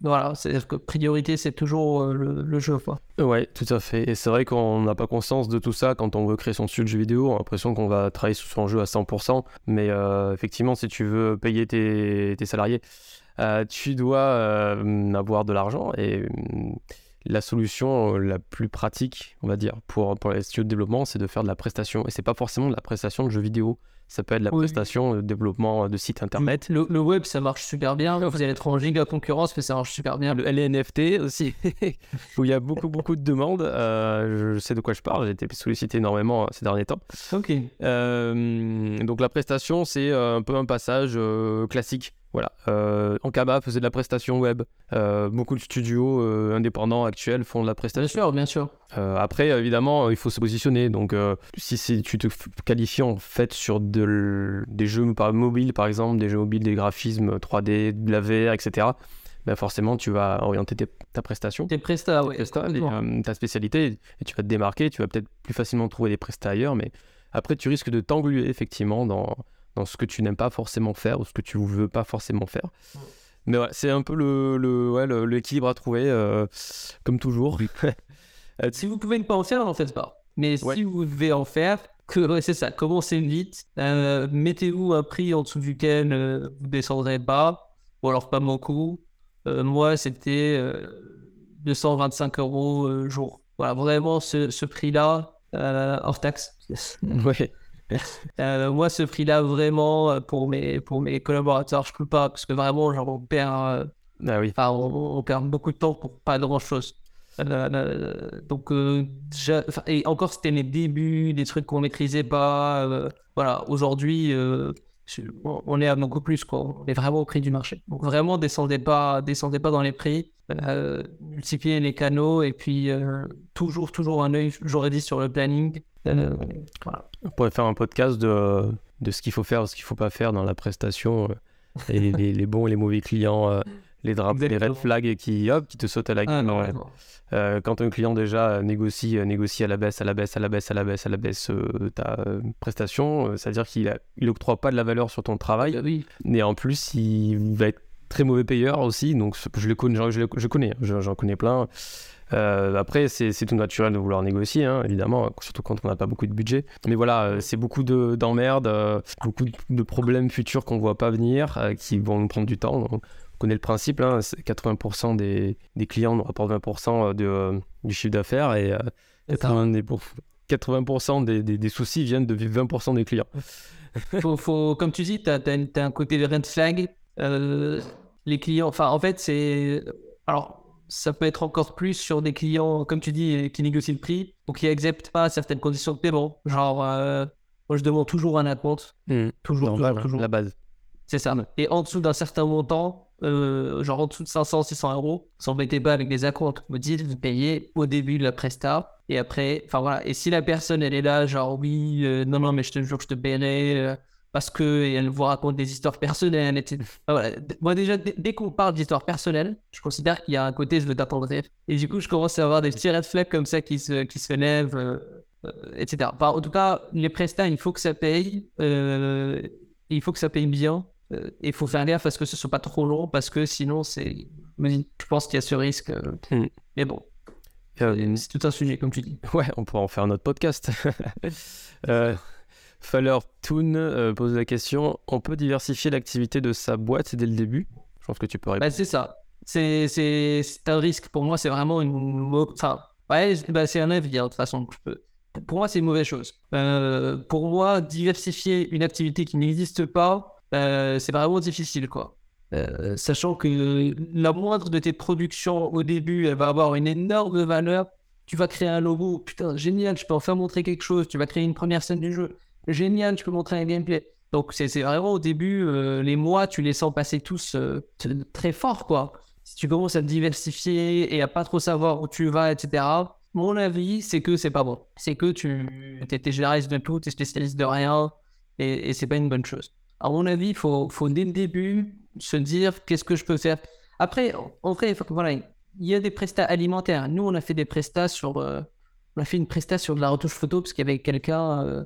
voilà, c'est-à-dire que priorité, c'est toujours le, jeu. Quoi. Ouais, tout à fait. Et c'est vrai qu'on n'a pas conscience de tout ça quand on veut créer son studio de jeu vidéo. On a l'impression qu'on va travailler sur son jeu à 100%. Mais effectivement, si tu veux payer tes, salariés, tu dois euh, avoir de l'argent. Et hum, la solution euh, la plus pratique, on va dire, pour, pour les studios de développement, c'est de faire de la prestation. Et c'est pas forcément de la prestation de jeux vidéo. Ça peut être de la Oui. prestation de développement de sites internet. Le, le web, ça marche super bien. Vous allez être en giga concurrence, mais ça marche super bien. Le LNFT aussi, où il y a beaucoup, beaucoup de demandes. Euh, je sais de quoi je parle, j'ai été sollicité énormément euh, ces derniers temps. Ok. Euh, donc la prestation, c'est euh, un peu un passage euh, classique. Voilà. Euh, Ankama faisait de la prestation web. Euh, beaucoup de studios euh, indépendants actuels font de la Bien prestation. sûr, bien sûr. Euh, après, évidemment, il faut se positionner. Donc, si tu te qualifies en fait sur de des jeux par mobiles, par exemple, des jeux mobiles, des graphismes 3D, de la VR, etc., ben forcément, tu vas orienter tes- ta prestation Tes prestats, ouais. euh, ta spécialité, et tu vas te démarquer, tu vas peut-être plus facilement trouver des prestats ailleurs, mais après tu risques de t'engluer effectivement dans, dans ce que tu n'aimes pas forcément faire ou ce que tu veux pas forcément faire. Mais ouais, c'est un peu le, le- ouais, l'équilibre à trouver, euh, comme toujours. Euh, Si vous pouvez ne pas en faire, n'en faites pas. Mais Ouais. si vous devez en faire, que, ouais, c'est ça, commencez vite. Euh, Mettez-vous un prix en dessous duquel euh, vous descendrez pas, ou alors pas beaucoup. Moi, c'était euh, 225 euros jour. Voilà, vraiment ce, ce prix-là, hors taxe. ouais. Euh, moi, ce prix-là, vraiment, euh, pour mes, pour mes collaborateurs, je peux pas, parce que vraiment, genre, on perd, euh, Ah oui. enfin, on, on perd beaucoup de temps pour pas grand-chose. Donc, et encore, c'était les débuts, des trucs qu'on maîtrisait pas. voilà, aujourd'hui, on est à beaucoup plus, quoi. On est vraiment au prix du marché. Donc, vraiment, descendez pas, descendez pas dans les prix. Euh, multipliez les canaux et puis euh, toujours, toujours un œil, j'aurais dit, sur le planning. Euh, voilà. On pourrait faire un podcast de, de ce qu'il faut faire, ce qu'il faut pas faire dans la prestation, euh, et les, les bons et les mauvais clients, euh, les, draps, les red flags qui, hop, qui te sautent à la Ah, gueule. non, Ouais. non. Euh, quand un client déjà négocie, négocie à la baisse, à la baisse, à la baisse, à la baisse, à la baisse euh, ta prestation, c'est-à-dire qu'il il octroie pas de la valeur sur ton travail, Bah oui. et en plus il va être très mauvais payeur aussi, donc je, les connais, je, je connais, hein, je- j'en connais plein. Euh, après, c'est tout naturel de vouloir négocier, hein, évidemment, surtout quand on n'a pas beaucoup de budget. Mais voilà, euh, c'est beaucoup de- d'emmerdes, euh, beaucoup de, problèmes futurs qu'on voit pas venir, qui vont nous prendre du temps. Donc, on connaît le principe, hein, c'est 80% des, des clients nous rapportent 20% de, euh, du chiffre d'affaires et euh, 80 des- pour- 80% des, des- des soucis viennent de 20% des clients. faut, faut- comme tu dis, tu as, un côté de red flag. Euh, les clients, enfin, en fait, c'est. Alors, ça peut être encore plus sur des clients, comme tu dis, qui négocient le prix ou qui n'acceptent pas certaines conditions de paiement. Genre, euh, moi, je demande toujours un acompte. Toujours, Normal, toujours, hein, toujours. la base. C'est ça. Et en dessous d'un certain montant, euh, genre en dessous de 500, 600 euros, s'embêtez pas avec des acomptes. Me dites, vous payez au début de la presta. Et après, enfin voilà. Et si la personne, elle est là, genre, oui, euh, non, non, mais je te jure que je te paierai parce que, et elle vous raconte des histoires personnelles, etc. Voilà. Moi, déjà, dès, qu'on parle d'histoires personnelles, je considère qu'il y a un côté, je veux t'attendrir. Et du coup, je commence à avoir des petits red flags comme ça qui se, qui se lèvent. euh, euh, etc. Enfin, en tout cas, les prestats, il faut que ça paye. euh, il faut que ça paye bien. Euh, et il faut faire gaffe à ce que ce soit pas trop long parce que sinon, c'est. Je pense qu'il y a ce risque. Hmm. Mais bon, c'est tout un sujet, comme tu dis. Ouais, on pourra en faire un autre podcast. euh, Faller Toon euh, pose la question on peut diversifier l'activité de sa boîte dès le début? Je pense que tu peux répondre. Bah, c'est ça. C'est c'est- c'est un risque. Pour moi, c'est vraiment une. Enfin, ouais, bah, c'est un avis, hein, de toute façon. Pour moi, c'est une mauvaise chose. Euh, pour moi, diversifier une activité qui n'existe pas, euh, c'est vraiment difficile, quoi. Euh, sachant que la moindre de tes productions au début, elle va avoir une énorme valeur. Tu vas créer un logo, putain, génial, je peux en faire montrer quelque chose. Tu vas créer une première scène du jeu, génial, je peux montrer un gameplay. Donc c'est vraiment au début, euh, les mois, tu les sens passer tous euh, très fort, quoi. Si tu commences à te diversifier et à pas trop savoir où tu vas, etc., mon avis, c'est que c'est pas bon. C'est que tu es généraliste de tout, tu es spécialiste de rien, et, et c'est pas une bonne chose. À mon avis, il faut, dès le début se dire qu'est-ce que je peux faire? Après, en- vrai, voilà, il y a des prestats alimentaires. Nous, on a fait des prestats sur. euh, on a fait une prestat sur de la retouche photo parce qu'il y avait quelqu'un, euh,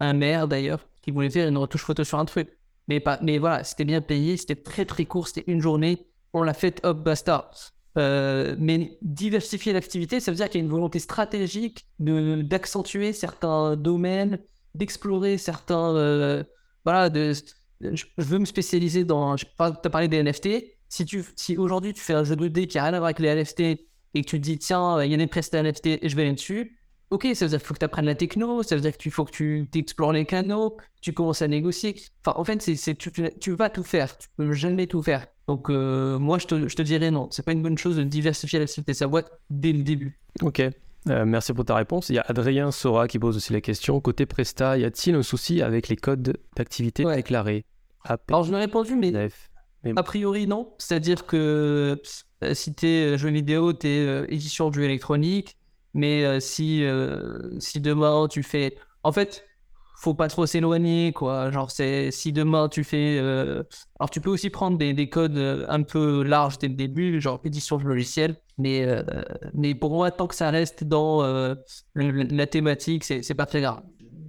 un maire d'ailleurs, qui voulait faire une retouche photo sur un truc. Mais, voilà, c'était bien payé, c'était très très court, c'était une journée, on l'a fait, hop, basta. Euh, mais diversifier l'activité, ça veut dire qu'il y a une volonté stratégique de- d'accentuer certains domaines, d'explorer certains. euh, voilà, de, je, veux me spécialiser dans. Tu as parlé des NFT. Si, aujourd'hui tu fais un jeu 2D qui a rien à voir avec les NFT, et que tu te dis, tiens, il y a des prestats NFT et je vais aller dessus, ok, ça veut dire qu'il faut que tu apprennes la techno, ça veut dire qu'il faut que tu explores les canaux, tu commences à négocier. Enfin, en fait, c'est, tu, tu, vas tout faire, tu peux jamais tout faire. Donc, euh, moi, je te, je te dirais non, c'est pas une bonne chose de diversifier l'activité de sa boîte dès le début. Ok. Euh, merci pour ta réponse. Il y a Adrien Sora qui pose aussi la question. Côté Presta, y a-t-il un souci avec les codes d'activité déclarés Alors, je l'ai répondu, mais, a priori, non. C'est-à-dire que euh, si tu es jeu vidéo, tu es édition de jeu électronique, mais euh, si, euh, si demain tu fais. En fait, faut pas trop s'éloigner, quoi. Genre, c'est si demain tu fais. Euh, alors, tu peux aussi prendre des, des, codes un peu larges dès le début, genre édition de logiciel. Mais, mais pour moi, tant que ça reste dans la thématique, c'est pas très grave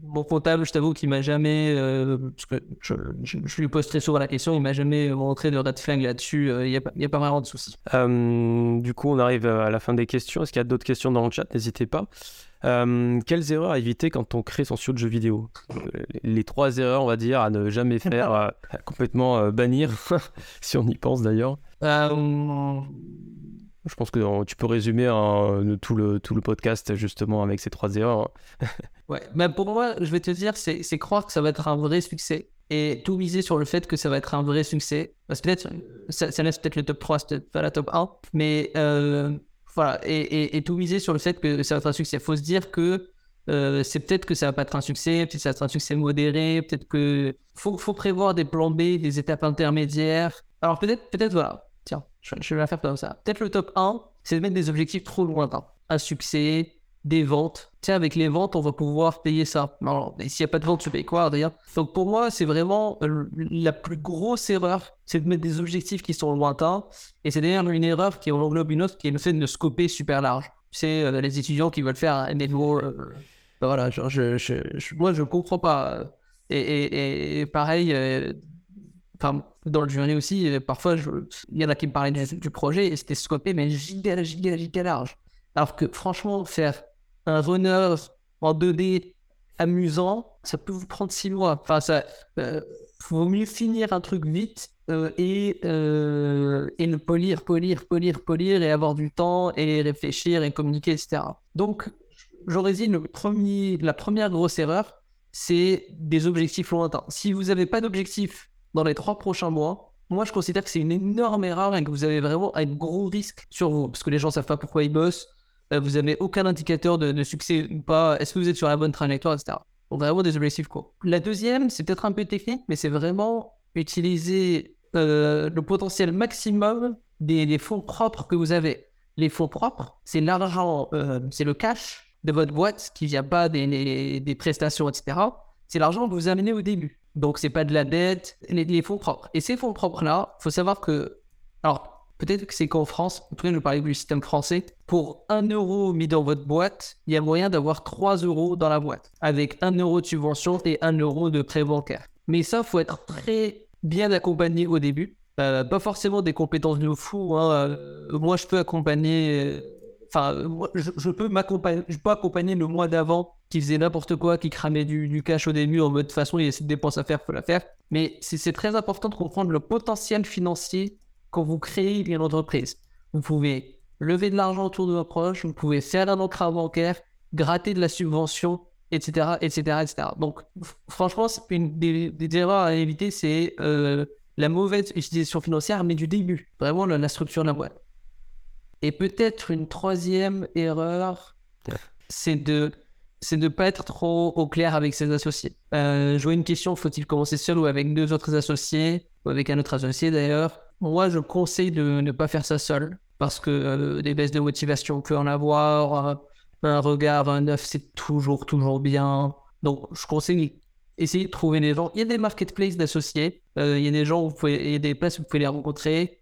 mon comptable, je t'avoue qu'il m'a jamais, euh, parce que je, lui pose très souvent la question, il m'a jamais montré de red flag là-dessus. Euh, il n'y a, a, pas vraiment de souci. Euh, du coup, on arrive à la fin des questions. Est-ce qu'il y a d'autres questions dans le chat? N'hésitez pas. quelles erreurs à éviter quand on crée son studio de jeu vidéo? Les, trois erreurs, on va dire, à ne jamais faire, complètement bannir, si on y pense d'ailleurs. Je pense que tu peux résumer tout, le, tout le podcast justement avec ces trois erreurs. ouais, mais pour moi, je vais te dire, c'est croire que ça va être un vrai succès et tout miser sur le fait que ça va être un vrai succès. ça, laisse peut-être le top 3, c'est pas la top 1, mais euh, voilà, et, et, tout miser sur le fait que ça va être un succès. Il faut se dire que euh, c'est peut-être que ça va pas être un succès, peut-être que ça va être un succès modéré, peut-être que faut, faut prévoir des plans B, des étapes intermédiaires. Alors peut-être, peut-être voilà, tiens, je, vais la faire comme ça. Peut-être le top 1, c'est de mettre des objectifs trop lointains. Un succès, des ventes. Tiens, avec les ventes, on va pouvoir payer ça. Alors, s'il n'y a pas de vente, tu payes quoi d'ailleurs Donc pour moi, c'est vraiment la plus grosse erreur, c'est de mettre des objectifs qui sont lointains. Et c'est d'ailleurs une erreur qui englobe une autre, qui est le fait de scoper super large. Sais, euh, les étudiants qui veulent faire un niveau... Euh, ben voilà, genre, je, je, moi, je comprends pas. Et, et, pareil, euh, dans le journée aussi, euh, parfois, il y en a qui me parlaient du, projet et c'était scopé, mais giga, giga, giga large. Alors que franchement, faire un runner en 2D amusant, ça peut vous prendre 6 mois. Enfin, ça euh, vaut mieux finir un truc vite euh, et, euh, et le polir, polir, polir, polir et avoir du temps et réfléchir et communiquer, etc. Donc, j'aurais dit le premier, la première grosse erreur, c'est des objectifs lointains. Si vous n'avez pas d'objectif dans les trois prochains mois, moi je considère que c'est une énorme erreur et que vous avez vraiment un gros risque sur vous. Parce que les gens savent pas pourquoi ils bossent, euh, vous n'avez aucun indicateur de, succès ou pas, est-ce que vous êtes sur la bonne trajectoire, etc. Donc vraiment des objectifs quoi. La deuxième, c'est peut-être un peu technique, mais c'est vraiment utiliser euh, le potentiel maximum des, fonds propres que vous avez. Les fonds propres, c'est l'argent, euh, c'est le cash de votre boîte qui vient pas des prestations, etc. C'est l'argent que vous amenez au début. Donc, c'est pas de la dette, les, fonds propres. Et ces fonds propres-là, faut savoir que. Alors, peut-être que c'est qu'en France, en tout cas, je du système français. Pour 1 euro mis dans votre boîte, il y a moyen d'avoir 3 euros dans la boîte, avec 1 euro de subvention et 1 euro de prêt bancaire. Mais ça, faut être très bien accompagné au début. Euh, pas forcément des compétences de fou. Hein. Euh, moi, je peux accompagner Enfin, je, peux m'accompagner, je peux accompagner le mois d'avant qui faisait n'importe quoi, qui cramait du, cash au début en mode de façon, il y a cette dépense à faire, faut la faire. Mais c'est très important de comprendre le potentiel financier quand vous créez une entreprise. Vous pouvez lever de l'argent autour de vos proches, vous pouvez faire un emprunt bancaire, gratter de la subvention, etc., etc., etc. Donc, franchement, une des, erreurs à éviter, c'est euh, la mauvaise utilisation financière, mais du début, vraiment la structure de la boîte. Et peut-être une troisième erreur, c'est de c'est de pas être trop au clair avec ses associés. Euh, une question, faut-il commencer seul ou avec deux autres associés, ou avec un autre associé d'ailleurs? Moi, je conseille de ne pas faire ça seul, parce que euh, des baisses de motivation, on peut en avoir, euh, un regard, un neuf, c'est toujours, toujours bien. Donc, je conseille d'essayer de trouver des gens. Il y a des marketplaces d'associés, il y a des gens, où vous pouvez, il y a des places où vous pouvez les rencontrer.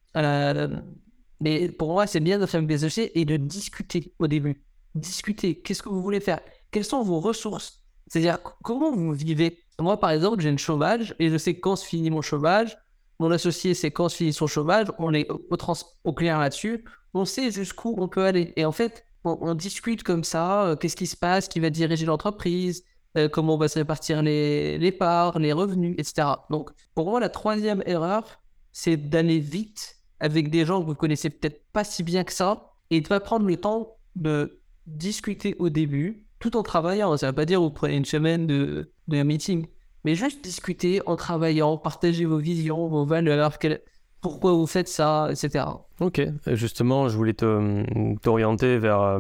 Mais pour moi, c'est bien de faire avec des et de discuter au début. Discuter. Qu'est-ce que vous voulez faire? Quelles sont vos ressources? C'est-à-dire, comment vous vivez? Moi, par exemple, j'ai un chômage et je sais quand se finit mon chômage. Mon associé sait quand se finit son chômage. On est au, trans au clair là-dessus. On sait jusqu'où on peut aller. Et en fait, on, discute comme ça. Euh, qu'est-ce qui se passe Qui va diriger l'entreprise euh, Comment on va se répartir les, les parts, les revenus, etc. Donc, pour moi, la troisième erreur, c'est d'aller vite avec des gens que vous connaissez peut-être pas si bien que ça et de pas prendre le temps de discuter au début tout en travaillant. Ça ne veut pas dire vous prenez une semaine de, de meeting, mais juste discuter en travaillant, partager vos visions, vos valeurs, pourquoi vous faites ça, etc. Ok, justement, je voulais t'orienter vers, euh,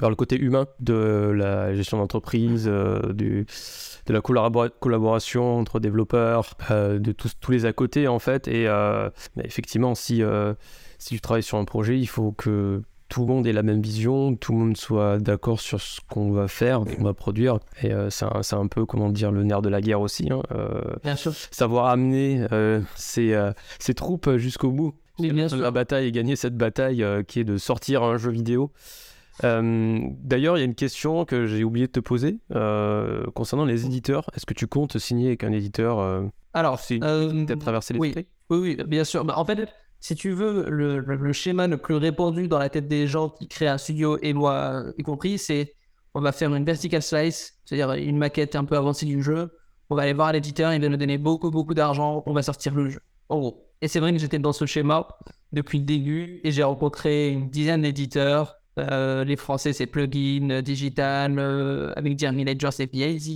vers le côté humain de la gestion d'entreprise, euh, de la collaboration entre développeurs, euh, de tous, tous les à côté en fait. Et effectivement, si, si tu travailles sur un projet, il faut que tout le monde ait la même vision, tout le monde soit d'accord sur ce qu'on va faire, qu'on va produire. Et euh, c'est un, peu, comment dire, le nerf de la guerre aussi. Hein, euh, bien sûr. Savoir amener euh, ses, troupes jusqu'au bout. bien sûr. La bataille et gagner cette bataille qui est de sortir un jeu vidéo. D'ailleurs, il y a une question que j'ai oublié de te poser concernant les éditeurs. Est-ce que tu comptes signer avec un éditeur Alors, si tu as traversé les oui, oui, oui, bien sûr. Bah, en fait, si tu veux, le, schéma le plus répandu dans la tête des gens qui créent un studio, et moi y compris, c'est on va faire une vertical slice, c'est-à-dire une maquette un peu avancée du jeu. On va aller voir l'éditeur, il va nous donner beaucoup, beaucoup d'argent, on va sortir le jeu. En gros. Et c'est vrai que j'étais dans ce schéma depuis le début et j'ai rencontré une dizaine d'éditeurs. Euh, les Français, c'est Plugin, Digital, euh, avec Jeremy Ledger, c'est PAZ.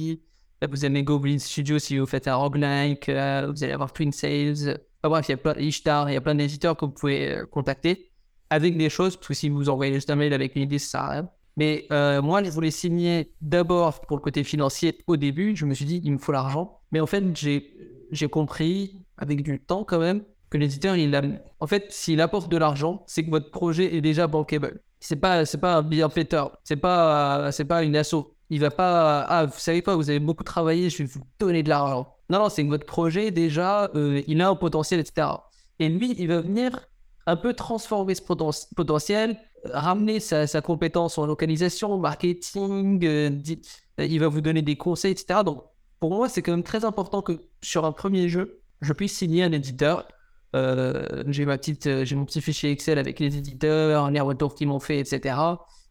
Vous avez Goblin Studio si vous faites un roguelike, euh, vous allez avoir Twin Sales bref, il y a plein d'éditeurs que vous pouvez euh, contacter avec des choses, parce que si vous envoyez juste un mail avec une idée, ça sert à rien. Mais euh, moi, je voulais signer d'abord pour le côté financier au début. Je me suis dit, il me faut l'argent. Mais en fait, j'ai compris, avec du temps quand même, que l'éditeur, il en fait, s'il apporte de l'argent, c'est que votre projet est déjà bankable. C'est pas, c'est pas un bienfaiteur. C'est pas, c'est pas une asso. Il va pas, ah, vous savez pas, vous avez beaucoup travaillé, je vais vous donner de l'argent. Non, non, c'est que votre projet, déjà, euh, il a un potentiel, etc. Et lui, il va venir un peu transformer ce potentiel, ramener sa, compétence en localisation, marketing, euh, il va vous donner des conseils, etc. Donc, pour moi, c'est quand même très important que sur un premier jeu, je puisse signer un éditeur. Euh, j'ai ma petite, j'ai mon petit fichier Excel avec les éditeurs, les retours qu'ils m'ont fait, etc.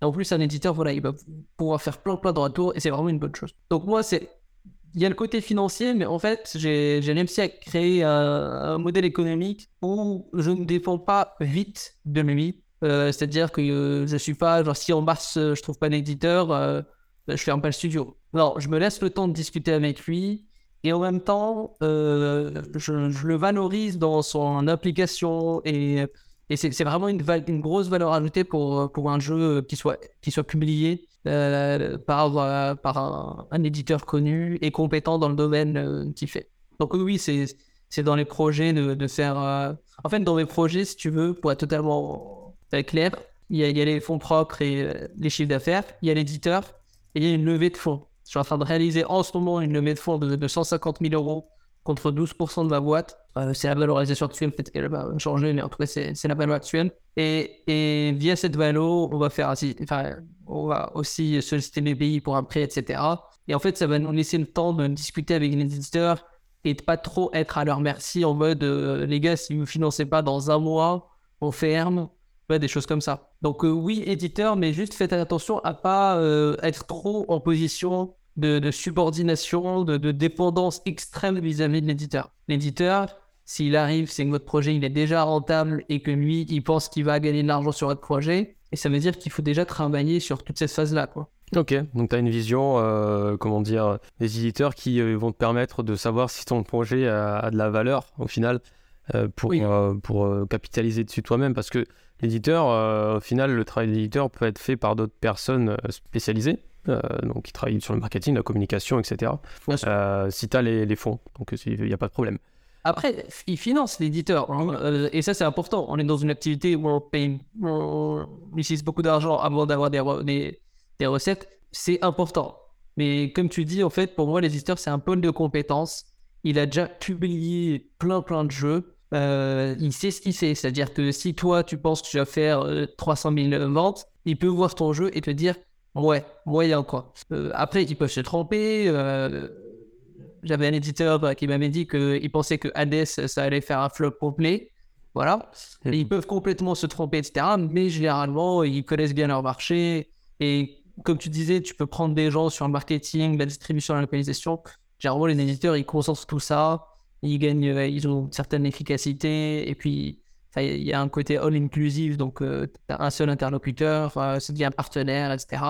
Et en plus, un éditeur, voilà, il va pouvoir faire plein plein de retours et c'est vraiment une bonne chose. Donc moi, c'est il y a le côté financier, mais en fait, j'ai réussi à créer un, modèle économique où je ne dépends pas vite de mes. Euh, c'est-à-dire que euh, je suis pas, genre, si en mars, euh, je trouve pas d'éditeur, je ferme pas le studio. Non, je me laisse le temps de discuter avec lui et en même temps, je, je, le valorise dans son application et, c'est vraiment une, grosse valeur ajoutée pour, pour un jeu qui soit, qui soit publié euh, par, euh, par un, éditeur connu et compétent dans le domaine euh, qu'il fait. Donc oui, c'est, dans les projets de, de faire... En fait, dans mes projets, si tu veux, pour être totalement clair, il y a les fonds propres et les chiffres d'affaires, il y a l'éditeur et il y a une levée de fonds. Je suis en train de réaliser en ce moment une levée de fonds de, de 150 000 euros contre 12% de ma boîte. Euh, c'est la valorisation actuelle, peut-être qu'elle va changer, mais en tout cas, c'est, la valeur actuelle. Et, et, via cette valeur, on va faire ainsi, enfin, on va aussi solliciter mes pays pour un prêt, etc. Et en fait, ça va nous laisser le temps de discuter avec les éditeurs et de pas trop être à leur merci en mode, euh, les gars, si vous ne financez pas dans un mois, on ferme. des choses comme ça. Donc euh, oui, éditeur, mais juste faites attention à pas être trop en position de, subordination, de, dépendance extrême vis-à-vis de l'éditeur. L'éditeur, s'il arrive, c'est que votre projet il est déjà rentable et que lui, il pense qu'il va gagner de l'argent sur votre projet. Et ça veut dire qu'il faut déjà travailler sur toute cette phase-là. Quoi. Ok, donc tu as une vision, euh, comment dire, des éditeurs qui euh, vont te permettre de savoir si ton projet a, de la valeur au final euh, pour, pour capitaliser dessus toi-même. Parce que l'éditeur, au final, le travail d'éditeur peut être fait par d'autres personnes spécialisées. Euh, donc qui travaillent sur le marketing, la communication, etc. Euh, si tu as les, fonds, donc il n'y a pas de problème. Après, ils financent l'éditeur, hein, euh, et ça c'est important. On est dans une activité où on paye, on utilise beaucoup d'argent avant d'avoir des, des, recettes, c'est important. Mais comme tu dis, en fait, pour moi, l'éditeur c'est un pôle de compétences. Il a déjà publié plein plein de jeux. il sait ce qu'il sait, c'est-à-dire que si toi tu penses que tu vas faire 300 000 ventes, il peut voir ton jeu et te dire Ouais, moyen quoi. Euh, après, ils peuvent se tromper. Euh, j'avais un éditeur bah, qui m'avait dit qu'il pensait que Hades, ça allait faire un flop complet. Voilà. ils peuvent complètement se tromper, etc. Mais généralement, ils connaissent bien leur marché. Et comme tu disais, tu peux prendre des gens sur le marketing, la distribution, la localisation. Généralement, les éditeurs, ils concentrent tout ça. Ils gagnent, euh, ils ont une certaine efficacité. Et puis, il y a un côté all inclusive, donc tu as un seul interlocuteur, ça devient un partenaire, etc.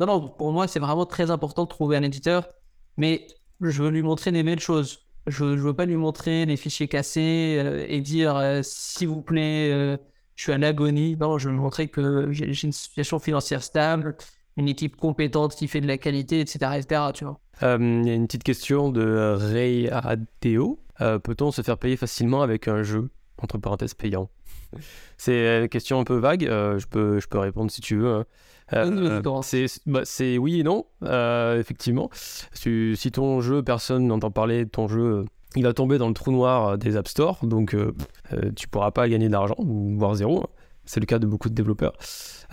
Non, non, pour moi, c'est vraiment très important de trouver un éditeur, mais je veux lui montrer des belles choses. Je ne veux pas lui montrer les fichiers cassés et dire s'il vous plaît, je suis en agonie. Non, je veux lui montrer que j'ai une situation financière stable, une équipe compétente qui fait de la qualité, etc. etc. tu vois. Euh, il y a une petite question de Ray Adeo. Euh, peut-on se faire payer facilement avec un jeu, entre parenthèses payant C'est une question un peu vague, euh, je, peux, je peux répondre si tu veux. Hein. Bah, c'est oui et non, effectivement. Si, si, ton jeu, personne n'entend parler de ton jeu, il va tomber dans le trou noir des App Store, donc tu pourras pas gagner d'argent, voire zéro. Hein. C'est le cas de beaucoup de développeurs.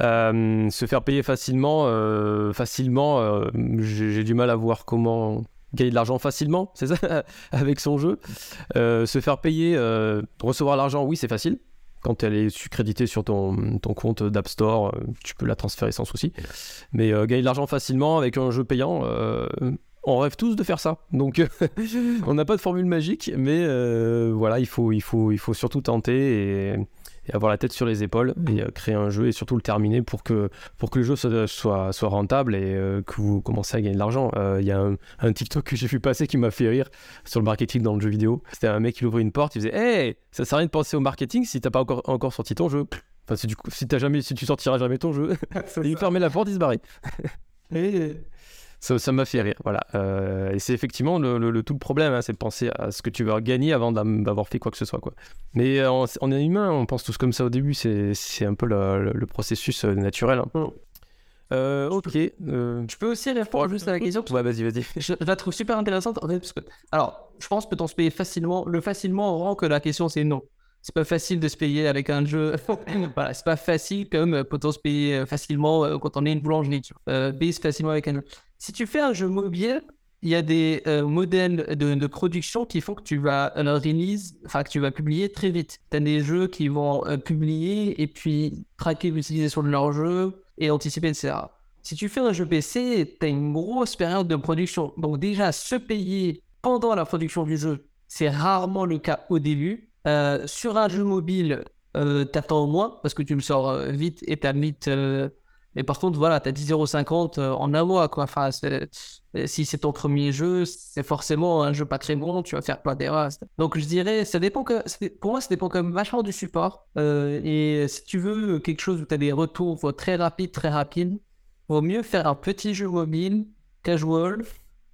Euh, se faire payer facilement, euh, facilement, euh, j'ai du mal à voir comment gagner de l'argent facilement, c'est ça, avec son jeu. se faire payer, recevoir l'argent, oui, c'est facile. Quand elle est créditée sur ton, compte d'App Store, tu peux la transférer sans souci. Mais gagner de l'argent facilement avec un jeu payant, on rêve tous de faire ça. Donc, on n'a pas de formule magique, mais voilà, il faut, surtout tenter avoir la tête sur les épaules et euh, créer un jeu et surtout le terminer pour que, pour que le jeu soit, soit, rentable et euh, que vous commencez à gagner de l'argent. Euh, il y a un, TikTok que j'ai vu passer qui m'a fait rire sur le marketing dans le jeu vidéo. C'était un mec qui ouvrait une porte, il faisait Hey, ça sert à rien de penser au marketing si t'as pas encore, encore sorti ton jeu. Enfin, si, du coup, si, as jamais, si tu sortiras jamais ton jeu, il fermait la porte, il se barrait. Ça m'a fait rire. Voilà. Euh, et c'est effectivement le, tout le problème, hein, c'est de penser à ce que tu vas gagner avant d'avoir fait quoi que ce soit. Quoi. Mais euh, on, est humain, on pense tous comme ça au début, c'est un peu le, processus euh, naturel. Hein. Mm. ok. Je peux aussi répondre juste à la question. Ouais, vas-y, vas-y. Je, la trouve super intéressante. parce que, alors, je pense peut-on se payer facilement. Le facilement rend que la question c'est non. C'est pas facile de se payer avec un jeu. voilà, c'est pas facile comme peut-on se payer facilement quand on est une boulangerie. Tu vois. payer facilement avec un jeu si tu fais un jeu mobile, il y a des euh, modèles de, production qui font que tu vas euh, release, enfin que tu vas publier très vite. Tu as des jeux qui vont euh, publier et puis traquer l'utilisation de leur jeu et anticiper, etc. Si tu fais un jeu PC, tu as une grosse période de production. Donc déjà, se payer pendant la production du jeu, c'est rarement le cas au début. sur un jeu mobile, tu attends au moins parce que tu le sors vite et tu as vite et par contre, voilà, tu as 10,50€ en un mois. Quoi. Enfin, si c'est ton premier jeu, c'est forcément un jeu pas très bon, tu vas faire plein d'erreurs. Donc je dirais, ça dépend que, pour moi, ça dépend quand même vachement du support. Euh, et si tu veux quelque chose où tu as des retours très rapides, très rapides, vaut mieux faire un petit jeu mobile, casual,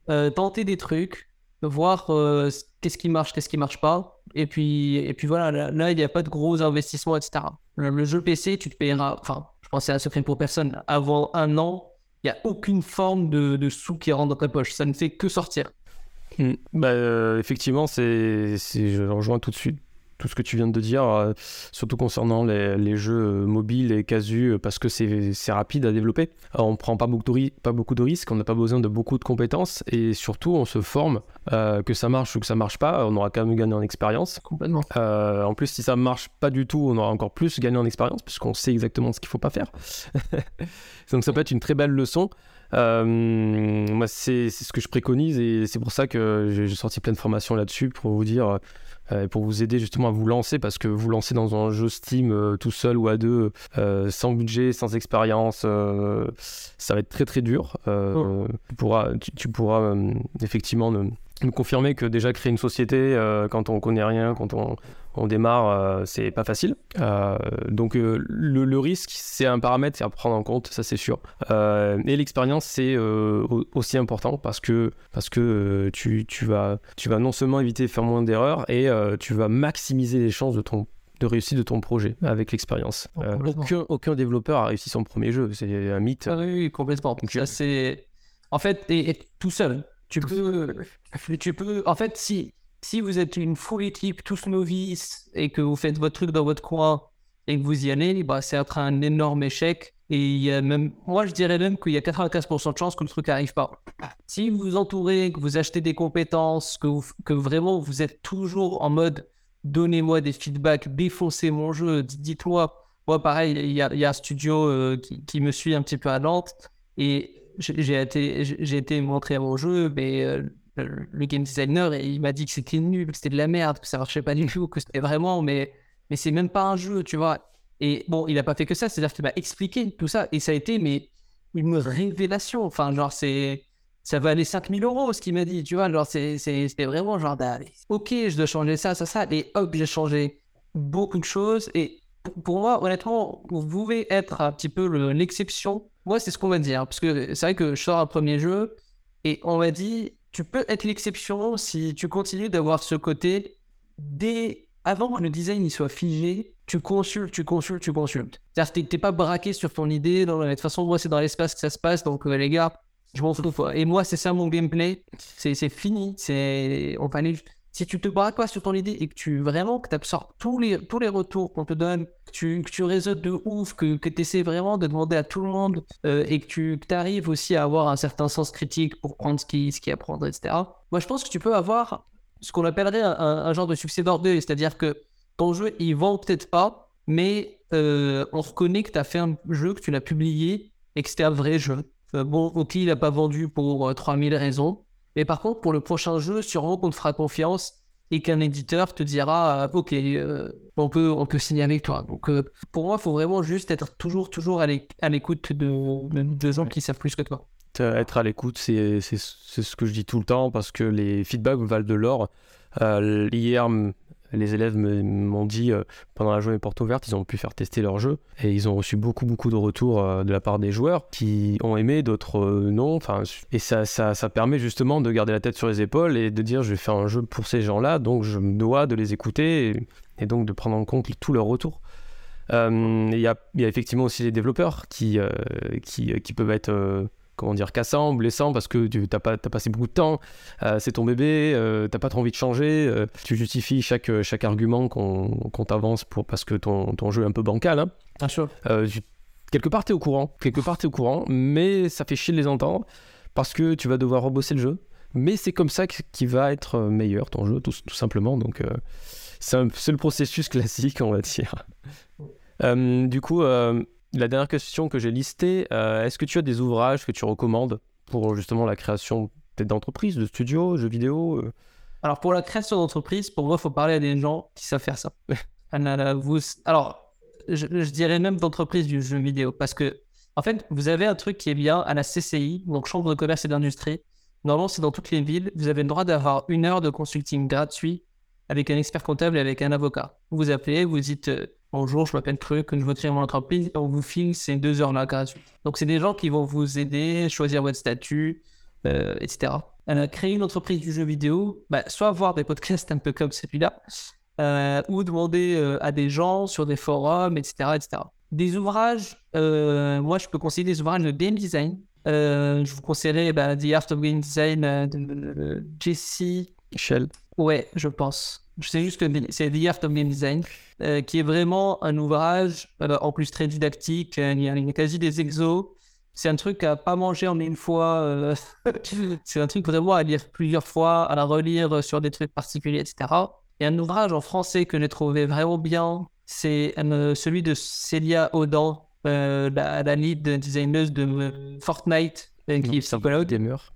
euh, tenter des trucs, voir euh, qu'est-ce qui marche, qu'est-ce qui marche pas. Et puis, et puis voilà, là, il n'y a pas de gros investissements, etc. Le, jeu PC, tu te payeras, enfin, c'est un secret pour personne. Avant un an, il n'y a aucune forme de, sous qui rentre dans ta poche. Ça ne fait que sortir. Hmm. Bah, euh, effectivement, c'est, je rejoins tout de suite tout ce que tu viens de dire, euh, surtout concernant les, jeux euh, mobiles et casus, euh, parce que c'est rapide à développer. on ne prend pas beaucoup, de, pas beaucoup de risques, on n'a pas besoin de beaucoup de compétences, et surtout on se forme, que ça marche ou que ça marche pas, on aura quand même gagné en expérience. Complètement. en plus, si ça marche pas du tout, on aura encore plus gagné en expérience, puisqu'on sait exactement ce qu'il faut pas faire. Donc ça peut être une très belle leçon. moi, c'est ce que je préconise et c'est pour ça que j'ai sorti plein de formations là-dessus pour vous dire euh, pour vous aider justement à vous lancer parce que vous lancer dans un jeu Steam euh, tout seul ou à deux, euh, sans budget, sans expérience, ça va être très très dur. Oh. Tu pourras, tu, pourras effectivement me confirmer que déjà créer une société quand on connaît rien, quand on, on démarre, euh, c'est pas facile. Euh, donc euh, le, risque, c'est un paramètre à prendre en compte, ça c'est sûr. et l'expérience, c'est aussi important parce que, parce que tu, tu, vas, tu vas non seulement éviter de faire moins d'erreurs, et tu vas maximiser les chances de ton de réussite de ton projet avec l'expérience. Oh, aucun, aucun, développeur a réussi son premier jeu, c'est un mythe. Ah oui, complètement. Donc. En fait, et, tout seul, tu peux, tu peux... En fait, si si vous êtes une full équipe, tous novices, et que vous faites votre truc dans votre coin et que vous y allez, bah, c'est être un énorme échec. Et il y a même, moi je dirais même qu'il y a 95% de chances que le truc n'arrive pas. Si vous vous entourez, que vous achetez des compétences, que, vraiment vous êtes toujours en mode donnez-moi des feedbacks, défoncez mon jeu, dites-moi. Moi, pareil, il y, a, un studio euh, qui, me suit un petit peu à Nantes et j'ai été, été montré à mon jeu, mais euh, le game designer et il m'a dit que c'était nul, que c'était de la merde, que ça marchait pas du tout, que c'était vraiment mais mais c'est même pas un jeu, tu vois. Et bon, il a pas fait que ça, c'est-à-dire qu'il m'a expliqué tout ça, et ça a été mais une révélation. Enfin, genre, c'est ça va aller 5000 euros ce qu'il m'a dit, tu vois. Genre, c'était vraiment genre, bah, ok, je dois changer ça, ça, ça, et hop, j'ai changé beaucoup de choses. Et pour moi, honnêtement, vous pouvez être un petit peu l'exception. Moi, c'est ce qu'on va dire, parce que c'est vrai que je sors un premier jeu, et on m'a dit, tu peux être l'exception si tu continues d'avoir ce côté dès avant que le design il soit figé, tu consultes, tu consultes, tu consultes. C'est-à-dire que t'es pas braqué sur ton idée. de toute façon, moi, c'est dans l'espace que ça se passe, donc euh, les gars, je m'en fous. Et moi, c'est ça mon gameplay. C'est fini. C'est on Si tu te braques pas sur ton idée et que tu vraiment que absorbes tous les, tous les retours qu'on te donne, que tu, que de ouf, que, tu essaies vraiment de demander à tout le monde euh, et que tu arrives aussi à avoir un certain sens critique pour prendre ce qui, ce qui apprendre, etc. Moi, je pense que tu peux avoir ce qu'on appellerait un, genre de succès d'ordre, c'est-à-dire que ton jeu, il vend peut-être pas, mais euh, on reconnaît que tu as fait un jeu, que tu l'as publié et que c'était un vrai jeu. Euh, bon, ok, il n'a pas vendu pour 3000 euh, raisons. Mais par contre, pour le prochain jeu, sûrement qu'on te fera confiance et qu'un éditeur te dira ah, Ok, euh, on, peut, on peut signer avec toi. Donc, pour moi, il faut vraiment juste être toujours, toujours à l'écoute de, de, gens qui savent plus que toi. Être à l'écoute, c'est ce que je dis tout le temps parce que les feedbacks valent de l'or. hier, les élèves m'ont dit euh, pendant la journée porte ouverte, ils ont pu faire tester leur jeu et ils ont reçu beaucoup beaucoup de retours euh, de la part des joueurs qui ont aimé, d'autres euh, non. Enfin, et ça, ça, ça, permet justement de garder la tête sur les épaules et de dire je vais faire un jeu pour ces gens-là, donc je me dois de les écouter et, donc de prendre en compte tous leurs retours. Il y, y, a, effectivement aussi les développeurs qui, qui, qui, peuvent être comment dire, cassant, blessant, parce que tu n'as pas, as passé beaucoup de temps, euh, c'est ton bébé, euh, tu n'as pas trop envie de changer, euh, tu justifies chaque, chaque argument qu'on t'avance pour, parce que ton, ton, jeu est un peu bancal. Hein. Bien sûr. quelque part, tu es au courant, quelque part, tu es au courant, mais ça fait chier de les entendre, parce que tu vas devoir rebosser le jeu. Mais c'est comme ça qu'il va être meilleur, ton jeu, tout, tout simplement. Donc, c'est le processus classique, on va dire. du coup, la dernière question que j'ai listée, euh, est-ce que tu as des ouvrages que tu recommandes pour justement la création peut-être d'entreprises, de studios, jeux vidéo euh? Alors pour la création d'entreprise, pour moi, il faut parler à des gens qui savent faire ça. Alors, je, dirais même d'entreprise du jeu vidéo, parce que en fait, vous avez un truc qui est bien à la CCI, donc Chambre de commerce et d'industrie. Normalement, c'est dans toutes les villes. Vous avez le droit d'avoir une heure de consulting gratuit avec un expert comptable et avec un avocat. Vous appelez, vous dites euh, Bonjour, je m'appelle Truc, je veux créer mon entreprise. On vous filme ces deux heures-là gratuites. Donc, c'est des gens qui vont vous aider, choisir votre statut, euh, etc. Euh, créer une entreprise du jeu vidéo, bah, soit voir des podcasts un peu comme celui-là, euh, ou demander à des gens sur des forums, etc. etc. Des ouvrages, moi, je peux conseiller des ouvrages de game design. je vous conseillerais bah, The Art of Game Design de Jesse. Shell. Ouais, je pense. Je sais juste que c'est The Art of Game Design, euh, qui est vraiment un ouvrage, euh, en plus très didactique. Euh, il y, a, quasi des exos. C'est un truc à pas manger en une fois. c'est un truc vraiment à lire plusieurs fois, à la relire sur des trucs particuliers, etc. Et un ouvrage en français que j'ai trouvé vraiment bien, c'est celui de Célia Audan, la, la, lead designer de Fortnite, qui s'appelle Gamer.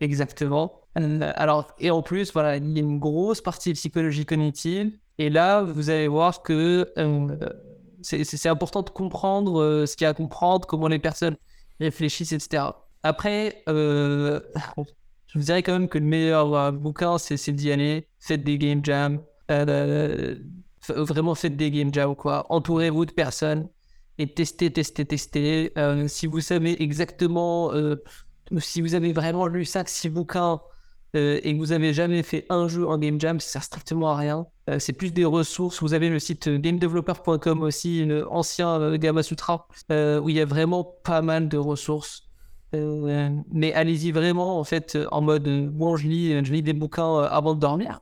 Exactement. Euh, alors, et en plus, voilà, il y a une grosse partie psychologie cognitive. Et là, vous allez voir que euh, c'est important de comprendre euh, ce qu'il y a à comprendre, comment les personnes réfléchissent, etc. Après, je vous dirais quand même que le meilleur bouquin, c'est d'y aller. Faites des game jams. vraiment, faites des game jams, quoi. Entourez-vous de personnes et testez, testez, testez. si vous savez exactement, si vous avez vraiment lu 5-6 bouquins euh, et que vous n'avez jamais fait un jeu en game jam, ça sert strictement à rien. Euh, c'est plus des ressources. Vous avez le site gamedeveloper.com aussi, ancien euh, Gamma Sutra, où il y a vraiment pas mal de ressources. mais allez-y vraiment en fait en mode bon je lis, je lis des bouquins avant de dormir,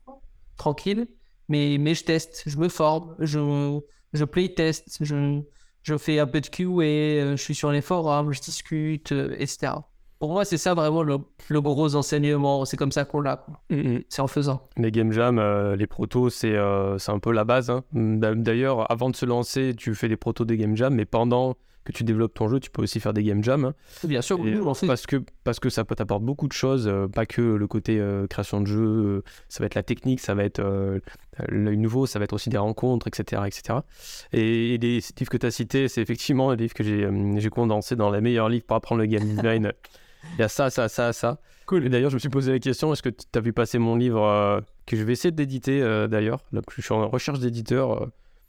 tranquille. Mais, je teste, je me forme, je, je playtest, je, je fais un peu de QA, je suis sur les forums, je discute, etc. Pour moi, c'est ça vraiment le, gros enseignement. C'est comme ça qu'on l'a. Mm, mm. C'est en faisant. Les game jams, euh, les protos, c'est euh, c'est un peu la base. Hein. D'ailleurs, avant de se lancer, tu fais des protos des game jams, mais pendant que tu développes ton jeu, tu peux aussi faire des game jams. hein. Bien sûr, Et, fait. parce que parce que ça peut t'apporter beaucoup de choses, euh, pas que le côté création de jeu, ça va être la technique, ça va être l'œil nouveau, ça va être aussi des rencontres, etc. etc. Et, et les livres que tu as cités, c'est effectivement les livres que j'ai j'ai condensés dans les meilleurs livres pour apprendre le game design. Il y a ça, ça, ça, ça. Cool. Et d'ailleurs, je me suis posé la question est-ce que tu as vu passer mon livre euh, que je vais essayer d'éditer euh, d'ailleurs? Donc, je suis en recherche d'éditeur. euh,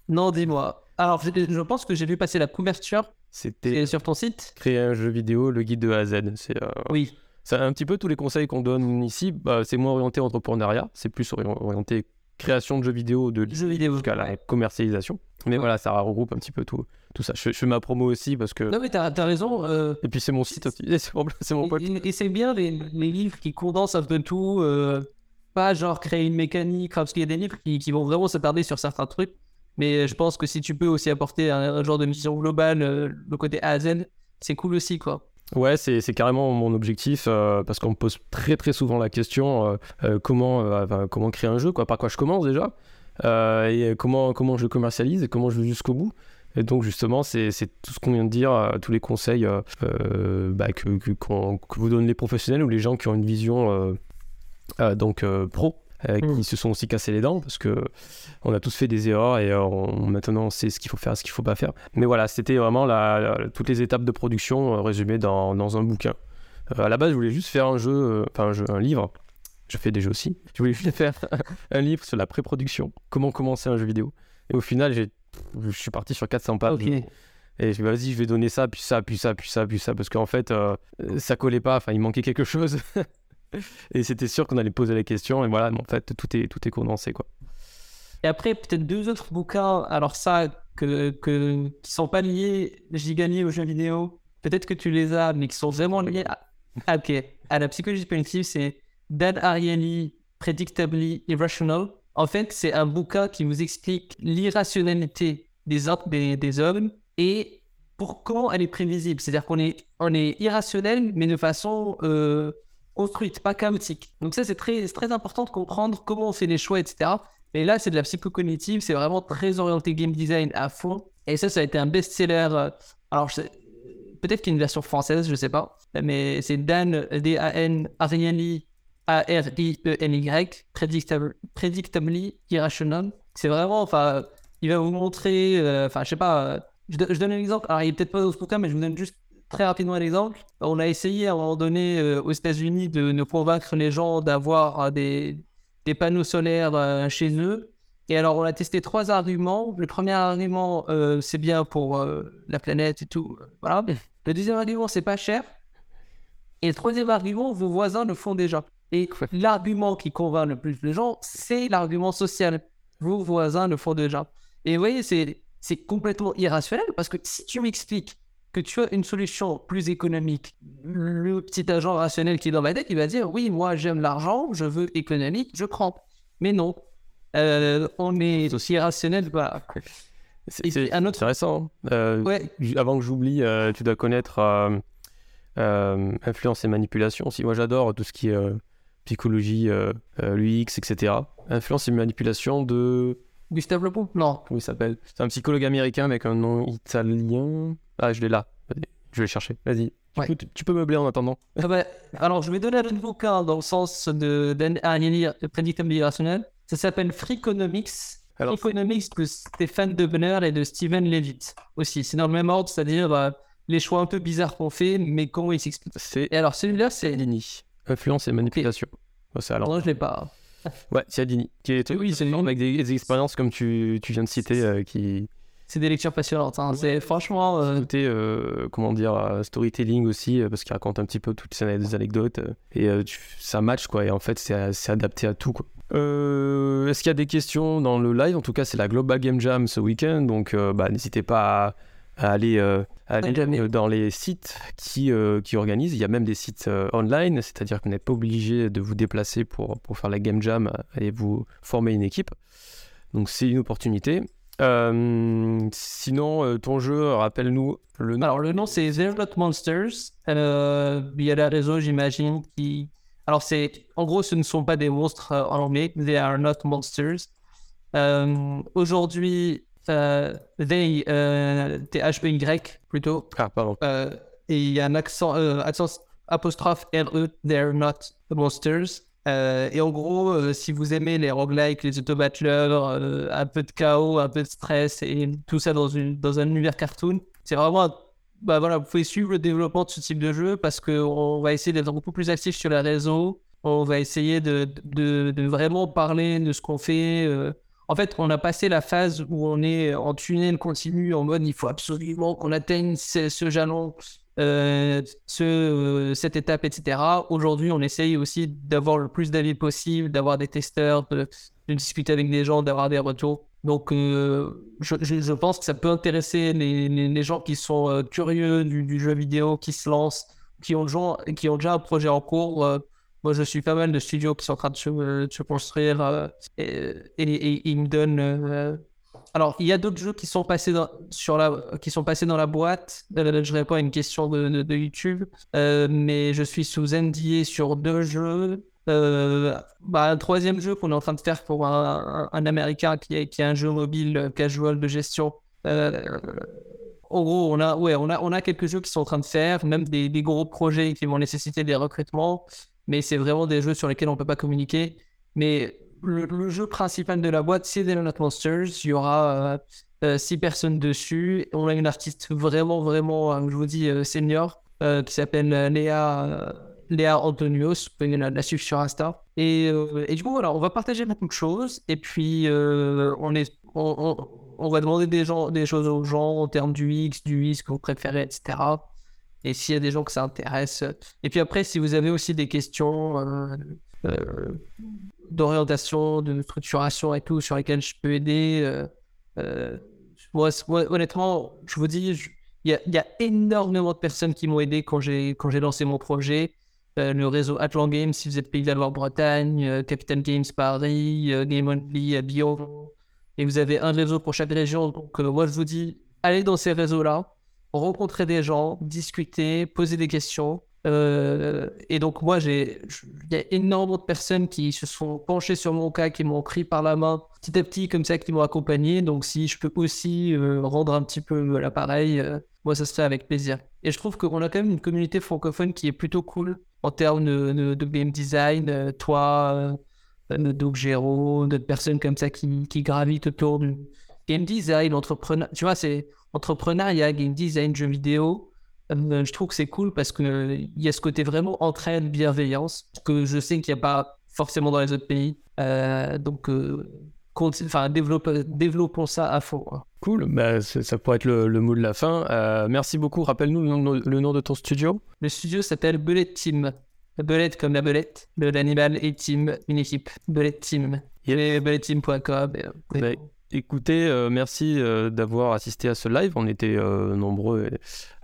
Non, dis-moi. Alors, je, je pense que j'ai vu passer la couverture C'était sur ton site? créer un jeu vidéo, le guide de A à Z. C'est euh, Oui. C'est un petit peu tous les conseils qu'on donne ici. Bah, c'est moins orienté entrepreneuriat, c'est plus ori- orienté création de jeux vidéo de Jeux vidéo. jusqu'à la commercialisation. Mais voilà, ça regroupe un petit peu tout, tout ça. Je, je fais ma promo aussi parce que. Non, mais t'as as raison. euh, Et puis c'est mon site aussi. C'est mon, mon pote. Et, et- c'est bien les, les livres qui condensent un peu tout, euh, pas genre créer une mécanique, parce qu'il y a des livres qui, qui vont vraiment s'attarder sur certains trucs. Mais je pense que si tu peux aussi apporter un, un genre de mission globale, euh, le côté A à Z, c'est cool aussi, quoi. Ouais, c'est carrément mon objectif euh, parce qu'on me pose très très souvent la question euh, comment, comment créer un jeu, quoi, par quoi je commence déjà, et comment, comment je le commercialise et comment je vais jusqu'au bout. Et donc justement, c'est tout ce qu'on vient de dire, euh, tous les conseils euh, euh, bah, que, que, qu'on- que vous donnent les professionnels ou les gens qui ont une vision euh, donc pro. euh, Mm. qui se sont aussi cassés les dents parce que on a tous fait des erreurs et on, maintenant on sait ce qu'il faut faire, ce qu'il faut pas faire. Mais voilà, c'était vraiment la, la- toutes les étapes de production résumées dans, dans un bouquin. À la base, je voulais juste faire un jeu, enfin un jeu, un livre. Je fais des jeux aussi. Je voulais juste faire un livre sur la pré-production, comment commencer un jeu vidéo. Et au final, j'ai, je suis parti sur 400 pages. Et je me suis dit, vas-y, je vais donner ça, puis ça, puis ça, puis ça, puis ça, parce qu'en fait, euh, ça collait pas. Enfin, il manquait quelque chose. et c'était sûr qu'on allait poser la question. Et voilà, mais en fait, tout est, tout est condensé, quoi. Et après, peut-être deux autres bouquins, alors ça, que, que, qui sont pas liés, j'ai gagné aux jeux vidéo. Peut-être que tu les as, mais qui sont vraiment liés à, ah, à la psychologie cognitive, c'est Dan Ariely, Predictably Irrational. En fait, c'est un bouquin qui vous explique l'irrationalité des, des, hommes et pour comment elle est prévisible. C'est-à-dire qu'on est, on est irrationnel, mais de façon euh, construite, pas chaotique. Donc ça, c'est très, très important de comprendre comment on fait les choix, etc. Et là, c'est de la psychocognitive, c'est vraiment très orienté game design à fond. Et ça, ça a été un best-seller. euh, Alors, peut-être qu'il y a une version française, je sais pas. Mais c'est Dan, D-A-N, Predictable- Predictably Irrational. C'est vraiment, enfin, il va vous montrer, euh, enfin, je sais pas, euh, je, do- je donne un exemple. Alors, il est peut-être pas dans ce bouquin, mais je vous donne juste très rapidement un exemple. On a essayé à un moment donné euh, aux États-Unis de, de convaincre les gens d'avoir euh, des, panneaux solaires euh, chez eux. Et alors, on a testé trois arguments. Le premier argument, euh, c'est bien pour euh, la planète et tout. euh, Voilà. Le deuxième argument, c'est pas cher. Et le troisième argument, vos voisins le font déjà. Et l'argument qui convainc le plus les gens, c'est l'argument social. Vos voisins le font déjà. Et vous voyez, c'est, complètement irrationnel parce que si tu m'expliques que tu as une solution plus économique, le petit agent rationnel qui est dans ma tête, il va dire oui, moi j'aime l'argent, je veux économique, je prends. Mais non, Euh, on est aussi irrationnel. C'est un autre- intéressant. hein. Euh, Ouais, Avant que j'oublie, euh, tu dois connaître influence et manipulation aussi. Moi, j'adore tout ce qui est psychologie, euh, euh, l'UX, etc. Influence et manipulation de. Gustave Le Bon Non. Comment il s'appelle? C'est un psychologue américain avec un nom italien. Ah, je l'ai là. Vas-y, Je vais le chercher. Vas-y. Tu peux- Tu, peux meubler en attendant. Ah bah, alors, je vais donner un bouquin dans le sens de d'analyse prédictable irrationnel. Ça s'appelle Freakonomics. Alors- Freakonomics de Stéphane Debeneur et de Steven Levitt aussi. C'est dans le même ordre, c'est-à-dire euh, les choix un peu bizarres qu'on fait, mais comment ils s'expliquent. Et alors, celui-là, c'est. Cialdini. Influence et manipulation. Oh, c'est alors. Non, je l'ai pas. Ouais, Cialdini. Qui est, Oui, c'est avec des, des expériences comme tu, tu viens de citer euh, qui. C'est des lectures passionnantes. hein. C'est franchement. euh, côté, euh, comment dire, euh, storytelling aussi, euh, parce qu'il raconte un petit peu toutes ces anecdotes, euh, et euh, tu- ça match, quoi, et en fait, c'est c'est adapté à tout, quoi. Euh, Est-ce qu'il y a des questions dans le live? En tout cas, c'est la Global Game Jam ce week-end, donc euh, bah, n'hésitez pas à, à aller, euh, à aller Jamais. euh, dans les sites qui, euh, qui organisent. Il y a même des sites euh, online, c'est-à-dire qu'on n'est pas obligé de vous déplacer pour, pour faire la Game Jam et vous former une équipe. Donc c'est une opportunité. Sinon, ton jeu, rappelle-nous le nom. Alors, le nom, c'est They're Not Monsters. Il y a la réseau, j'imagine, qui. Alors, c'est. En gros, ce ne sont pas des monstres en anglais. They are not monsters. Aujourd'hui, euh, they, euh, T-H-E-Y plutôt. Ah, pardon. Euh, et il y a un accent, euh, accent apostrophe R-E, they're not monsters. Et en gros, si vous aimez les roguelikes, les auto-battlers, un peu de chaos, un peu de stress et tout ça dans, une, dans un univers cartoon, c'est vraiment. Bah voilà, vous pouvez suivre le développement de ce type de jeu parce qu'on va essayer d'être beaucoup plus actif sur les réseaux. On va essayer de, de, de vraiment parler de ce qu'on fait. euh. En fait, on a passé la phase où on est en tunnel continu, en mode il faut absolument qu'on atteigne ce, ce jalon, euh, euh, cette étape, etc. Aujourd'hui, on essaye aussi d'avoir le plus d'avis possible, d'avoir des testeurs, de, discuter avec des gens, d'avoir des retours. Donc, euh, je, je- pense que ça peut intéresser les, gens qui sont curieux du, jeu vidéo, qui se lancent, qui ont, qui ont déjà un projet en cours. Moi, je suis pas mal de studios qui sont en train de se, euh, construire euh, et, ils me donnent. euh, Alors, il y a d'autres jeux qui sont passés dans, sur la, qui sont passés dans la boîte. Je réponds à une question de, de- YouTube, mais je suis sous NDA sur deux jeux. Bah, un troisième jeu qu'on est en train de faire pour un, un- américain qui est, qui un jeu mobile casual de gestion. En gros, on a, ouais, on a, on a quelques jeux qui sont en train de faire, même des gros projets qui vont nécessiter des recrutements, mais c'est vraiment des jeux sur lesquels on ne peut pas communiquer. Mais le, jeu principal de la boîte, c'est They're Not Monsters. Il y aura euh, euh, six personnes dessus. On a une artiste vraiment, vraiment, euh, je vous dis, euh, senior, euh, qui s'appelle euh, Léa, euh, Léa Antonios. Vous pouvez la, la suivre sur Insta. Et, euh, du coup, voilà, on va partager beaucoup de choses. Et puis, euh, on, est, on va demander des, gens, des choses aux gens en termes du X, du Y, ce que vous préférez, etc. Et s'il y a des gens que ça intéresse. euh, Et puis après, si vous avez aussi des questions euh, euh, d'orientation, de structuration et tout, sur lesquelles je peux aider, moi, honnêtement, je vous dis, il y, a, énormément de personnes qui m'ont aidé quand j'ai lancé mon projet. Le réseau Atlan Games, si vous êtes pays de la Loire-Bretagne, Capital Games Paris, Game Only à Lyon. Et vous avez un réseau pour chaque région. Donc, moi, je vous dis, allez dans ces réseaux-là, rencontrer des gens, discuter, poser des questions. Euh, et donc, moi, il y a énormément de personnes qui se sont penchées sur mon cas, qui m'ont pris par la main petit à petit, comme ça, qui m'ont accompagné. Donc, si je peux aussi euh, rendre un petit peu l'appareil, euh, moi, ça se fait avec plaisir. Et je trouve qu'on a quand même une communauté francophone qui est plutôt cool en termes de, game design. Toi, Doug Géraud, d'autres personnes comme ça qui gravitent autour du game design, entrepreneur. Tu vois, c'est entrepreneuriat, game design, jeux vidéo. Euh, je trouve que c'est cool parce qu'il y a ce côté vraiment entraide, bienveillance, que je sais qu'il n'y a pas forcément dans les autres pays. Euh, donc, euh, enfin, développons ça à fond. hein. Cool, bah, ça pourrait être le, le mot de la fin. Euh, merci beaucoup. Rappelle-nous le, nom- le nom de ton studio. Le studio s'appelle Bullet Team. Bullet comme la belette de l'animal et team, une équipe. Bullet Team. Yes. Bulletteam.com. euh, Bah, Écoutez, euh, merci euh, d'avoir assisté à ce live. On était euh, nombreux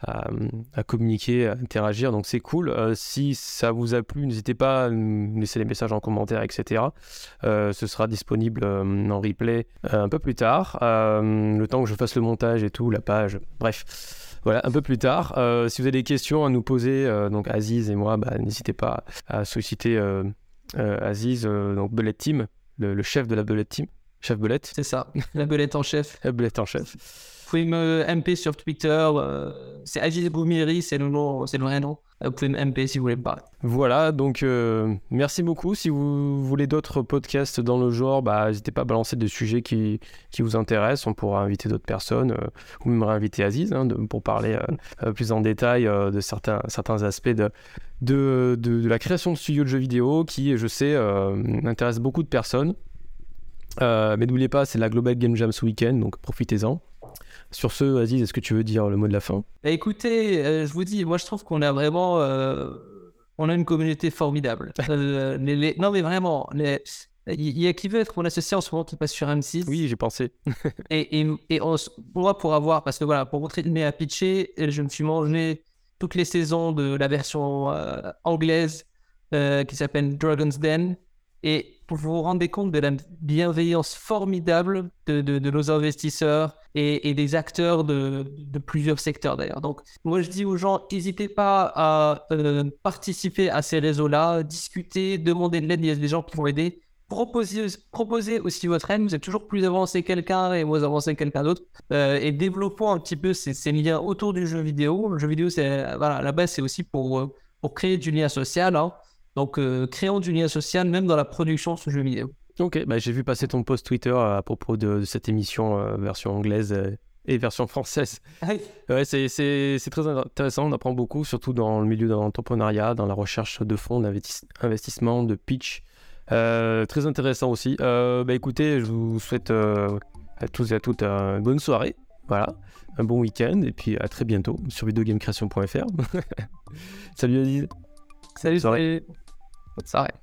à, communiquer, à interagir, donc c'est cool. Si ça vous a plu, n'hésitez pas à laisser des messages en commentaire, etc. Ce sera disponible en replay un peu plus tard, le temps que je fasse le montage et tout, la page, bref. Voilà, un peu plus tard. Si vous avez des questions à nous poser, donc Aziz et moi, bah, n'hésitez pas à solliciter Aziz, donc Bullet Team, le chef de la Bullet Team, chef Bullet. C'est ça, la belette en chef. Euh, Bullet en chef. Vous pouvez me MP sur Twitter. euh, c'est Aziz Boumiri, c'est le, nom, c'est le vrai nom. Euh, Vous pouvez me MP si vous voulez me parler. Voilà, donc euh, merci beaucoup. Si vous voulez d'autres podcasts dans le genre, bah, n'hésitez pas à balancer des sujets qui, qui vous intéressent. On pourra inviter d'autres personnes euh, ou même réinviter Aziz hein, de- pour parler plus en détail de certains, certains aspects de, de, de- de la création de studios de jeux vidéo qui, je sais, intéresse beaucoup de personnes. Euh, mais n'oubliez pas, c'est la Global Game Jam ce week-end, donc profitez-en. Sur ce, Aziz, est-ce que tu veux dire le mot de la fin? Bah, écoutez, euh, je vous dis, moi je trouve qu'on a vraiment. euh, on a une communauté formidable. Les- les- non, mais vraiment, les- il y a qui veut être mon associé en ce moment qui passe sur M6. Oui, j'ai pensé. Et, et, et on s- moi, pour avoir, parce que voilà, pour continuer à pitcher, je me suis mangé toutes les saisons de la version euh, anglaise euh, qui s'appelle Dragon's Den. Et vous vous rendre compte de la bienveillance formidable de, nos investisseurs et, des acteurs de, plusieurs secteurs d'ailleurs. Donc, moi, je dis aux gens, n'hésitez pas à euh, participer à ces réseaux-là, discuter, demander de l'aide. Il y a des gens qui vont aider. proposer aussi votre aide. Vous êtes toujours plus avancé que quelqu'un et moins avancé que quelqu'un d'autre. Euh, et développons un petit peu ces, liens autour du jeu vidéo. Le jeu vidéo, c'est voilà, à la base, c'est aussi pour, euh, pour créer du lien social. Hein. Donc, euh, créons du lien social même dans la production de ce jeu vidéo. Ok, bah, j'ai vu passer ton post Twitter à propos de, cette émission version anglaise et version française. Ah ouais, c'est très intéressant, on apprend beaucoup, surtout dans le milieu de l'entrepreneuriat, dans la recherche de fonds d'investissement, de pitch. Euh, très intéressant aussi. Euh, bah écoutez, je vous souhaite euh, à tous et à toutes une bonne soirée. Voilà, un bon week-end et puis à très bientôt sur videogamecreation.fr. salut Aziz. Salut, salut. Bonne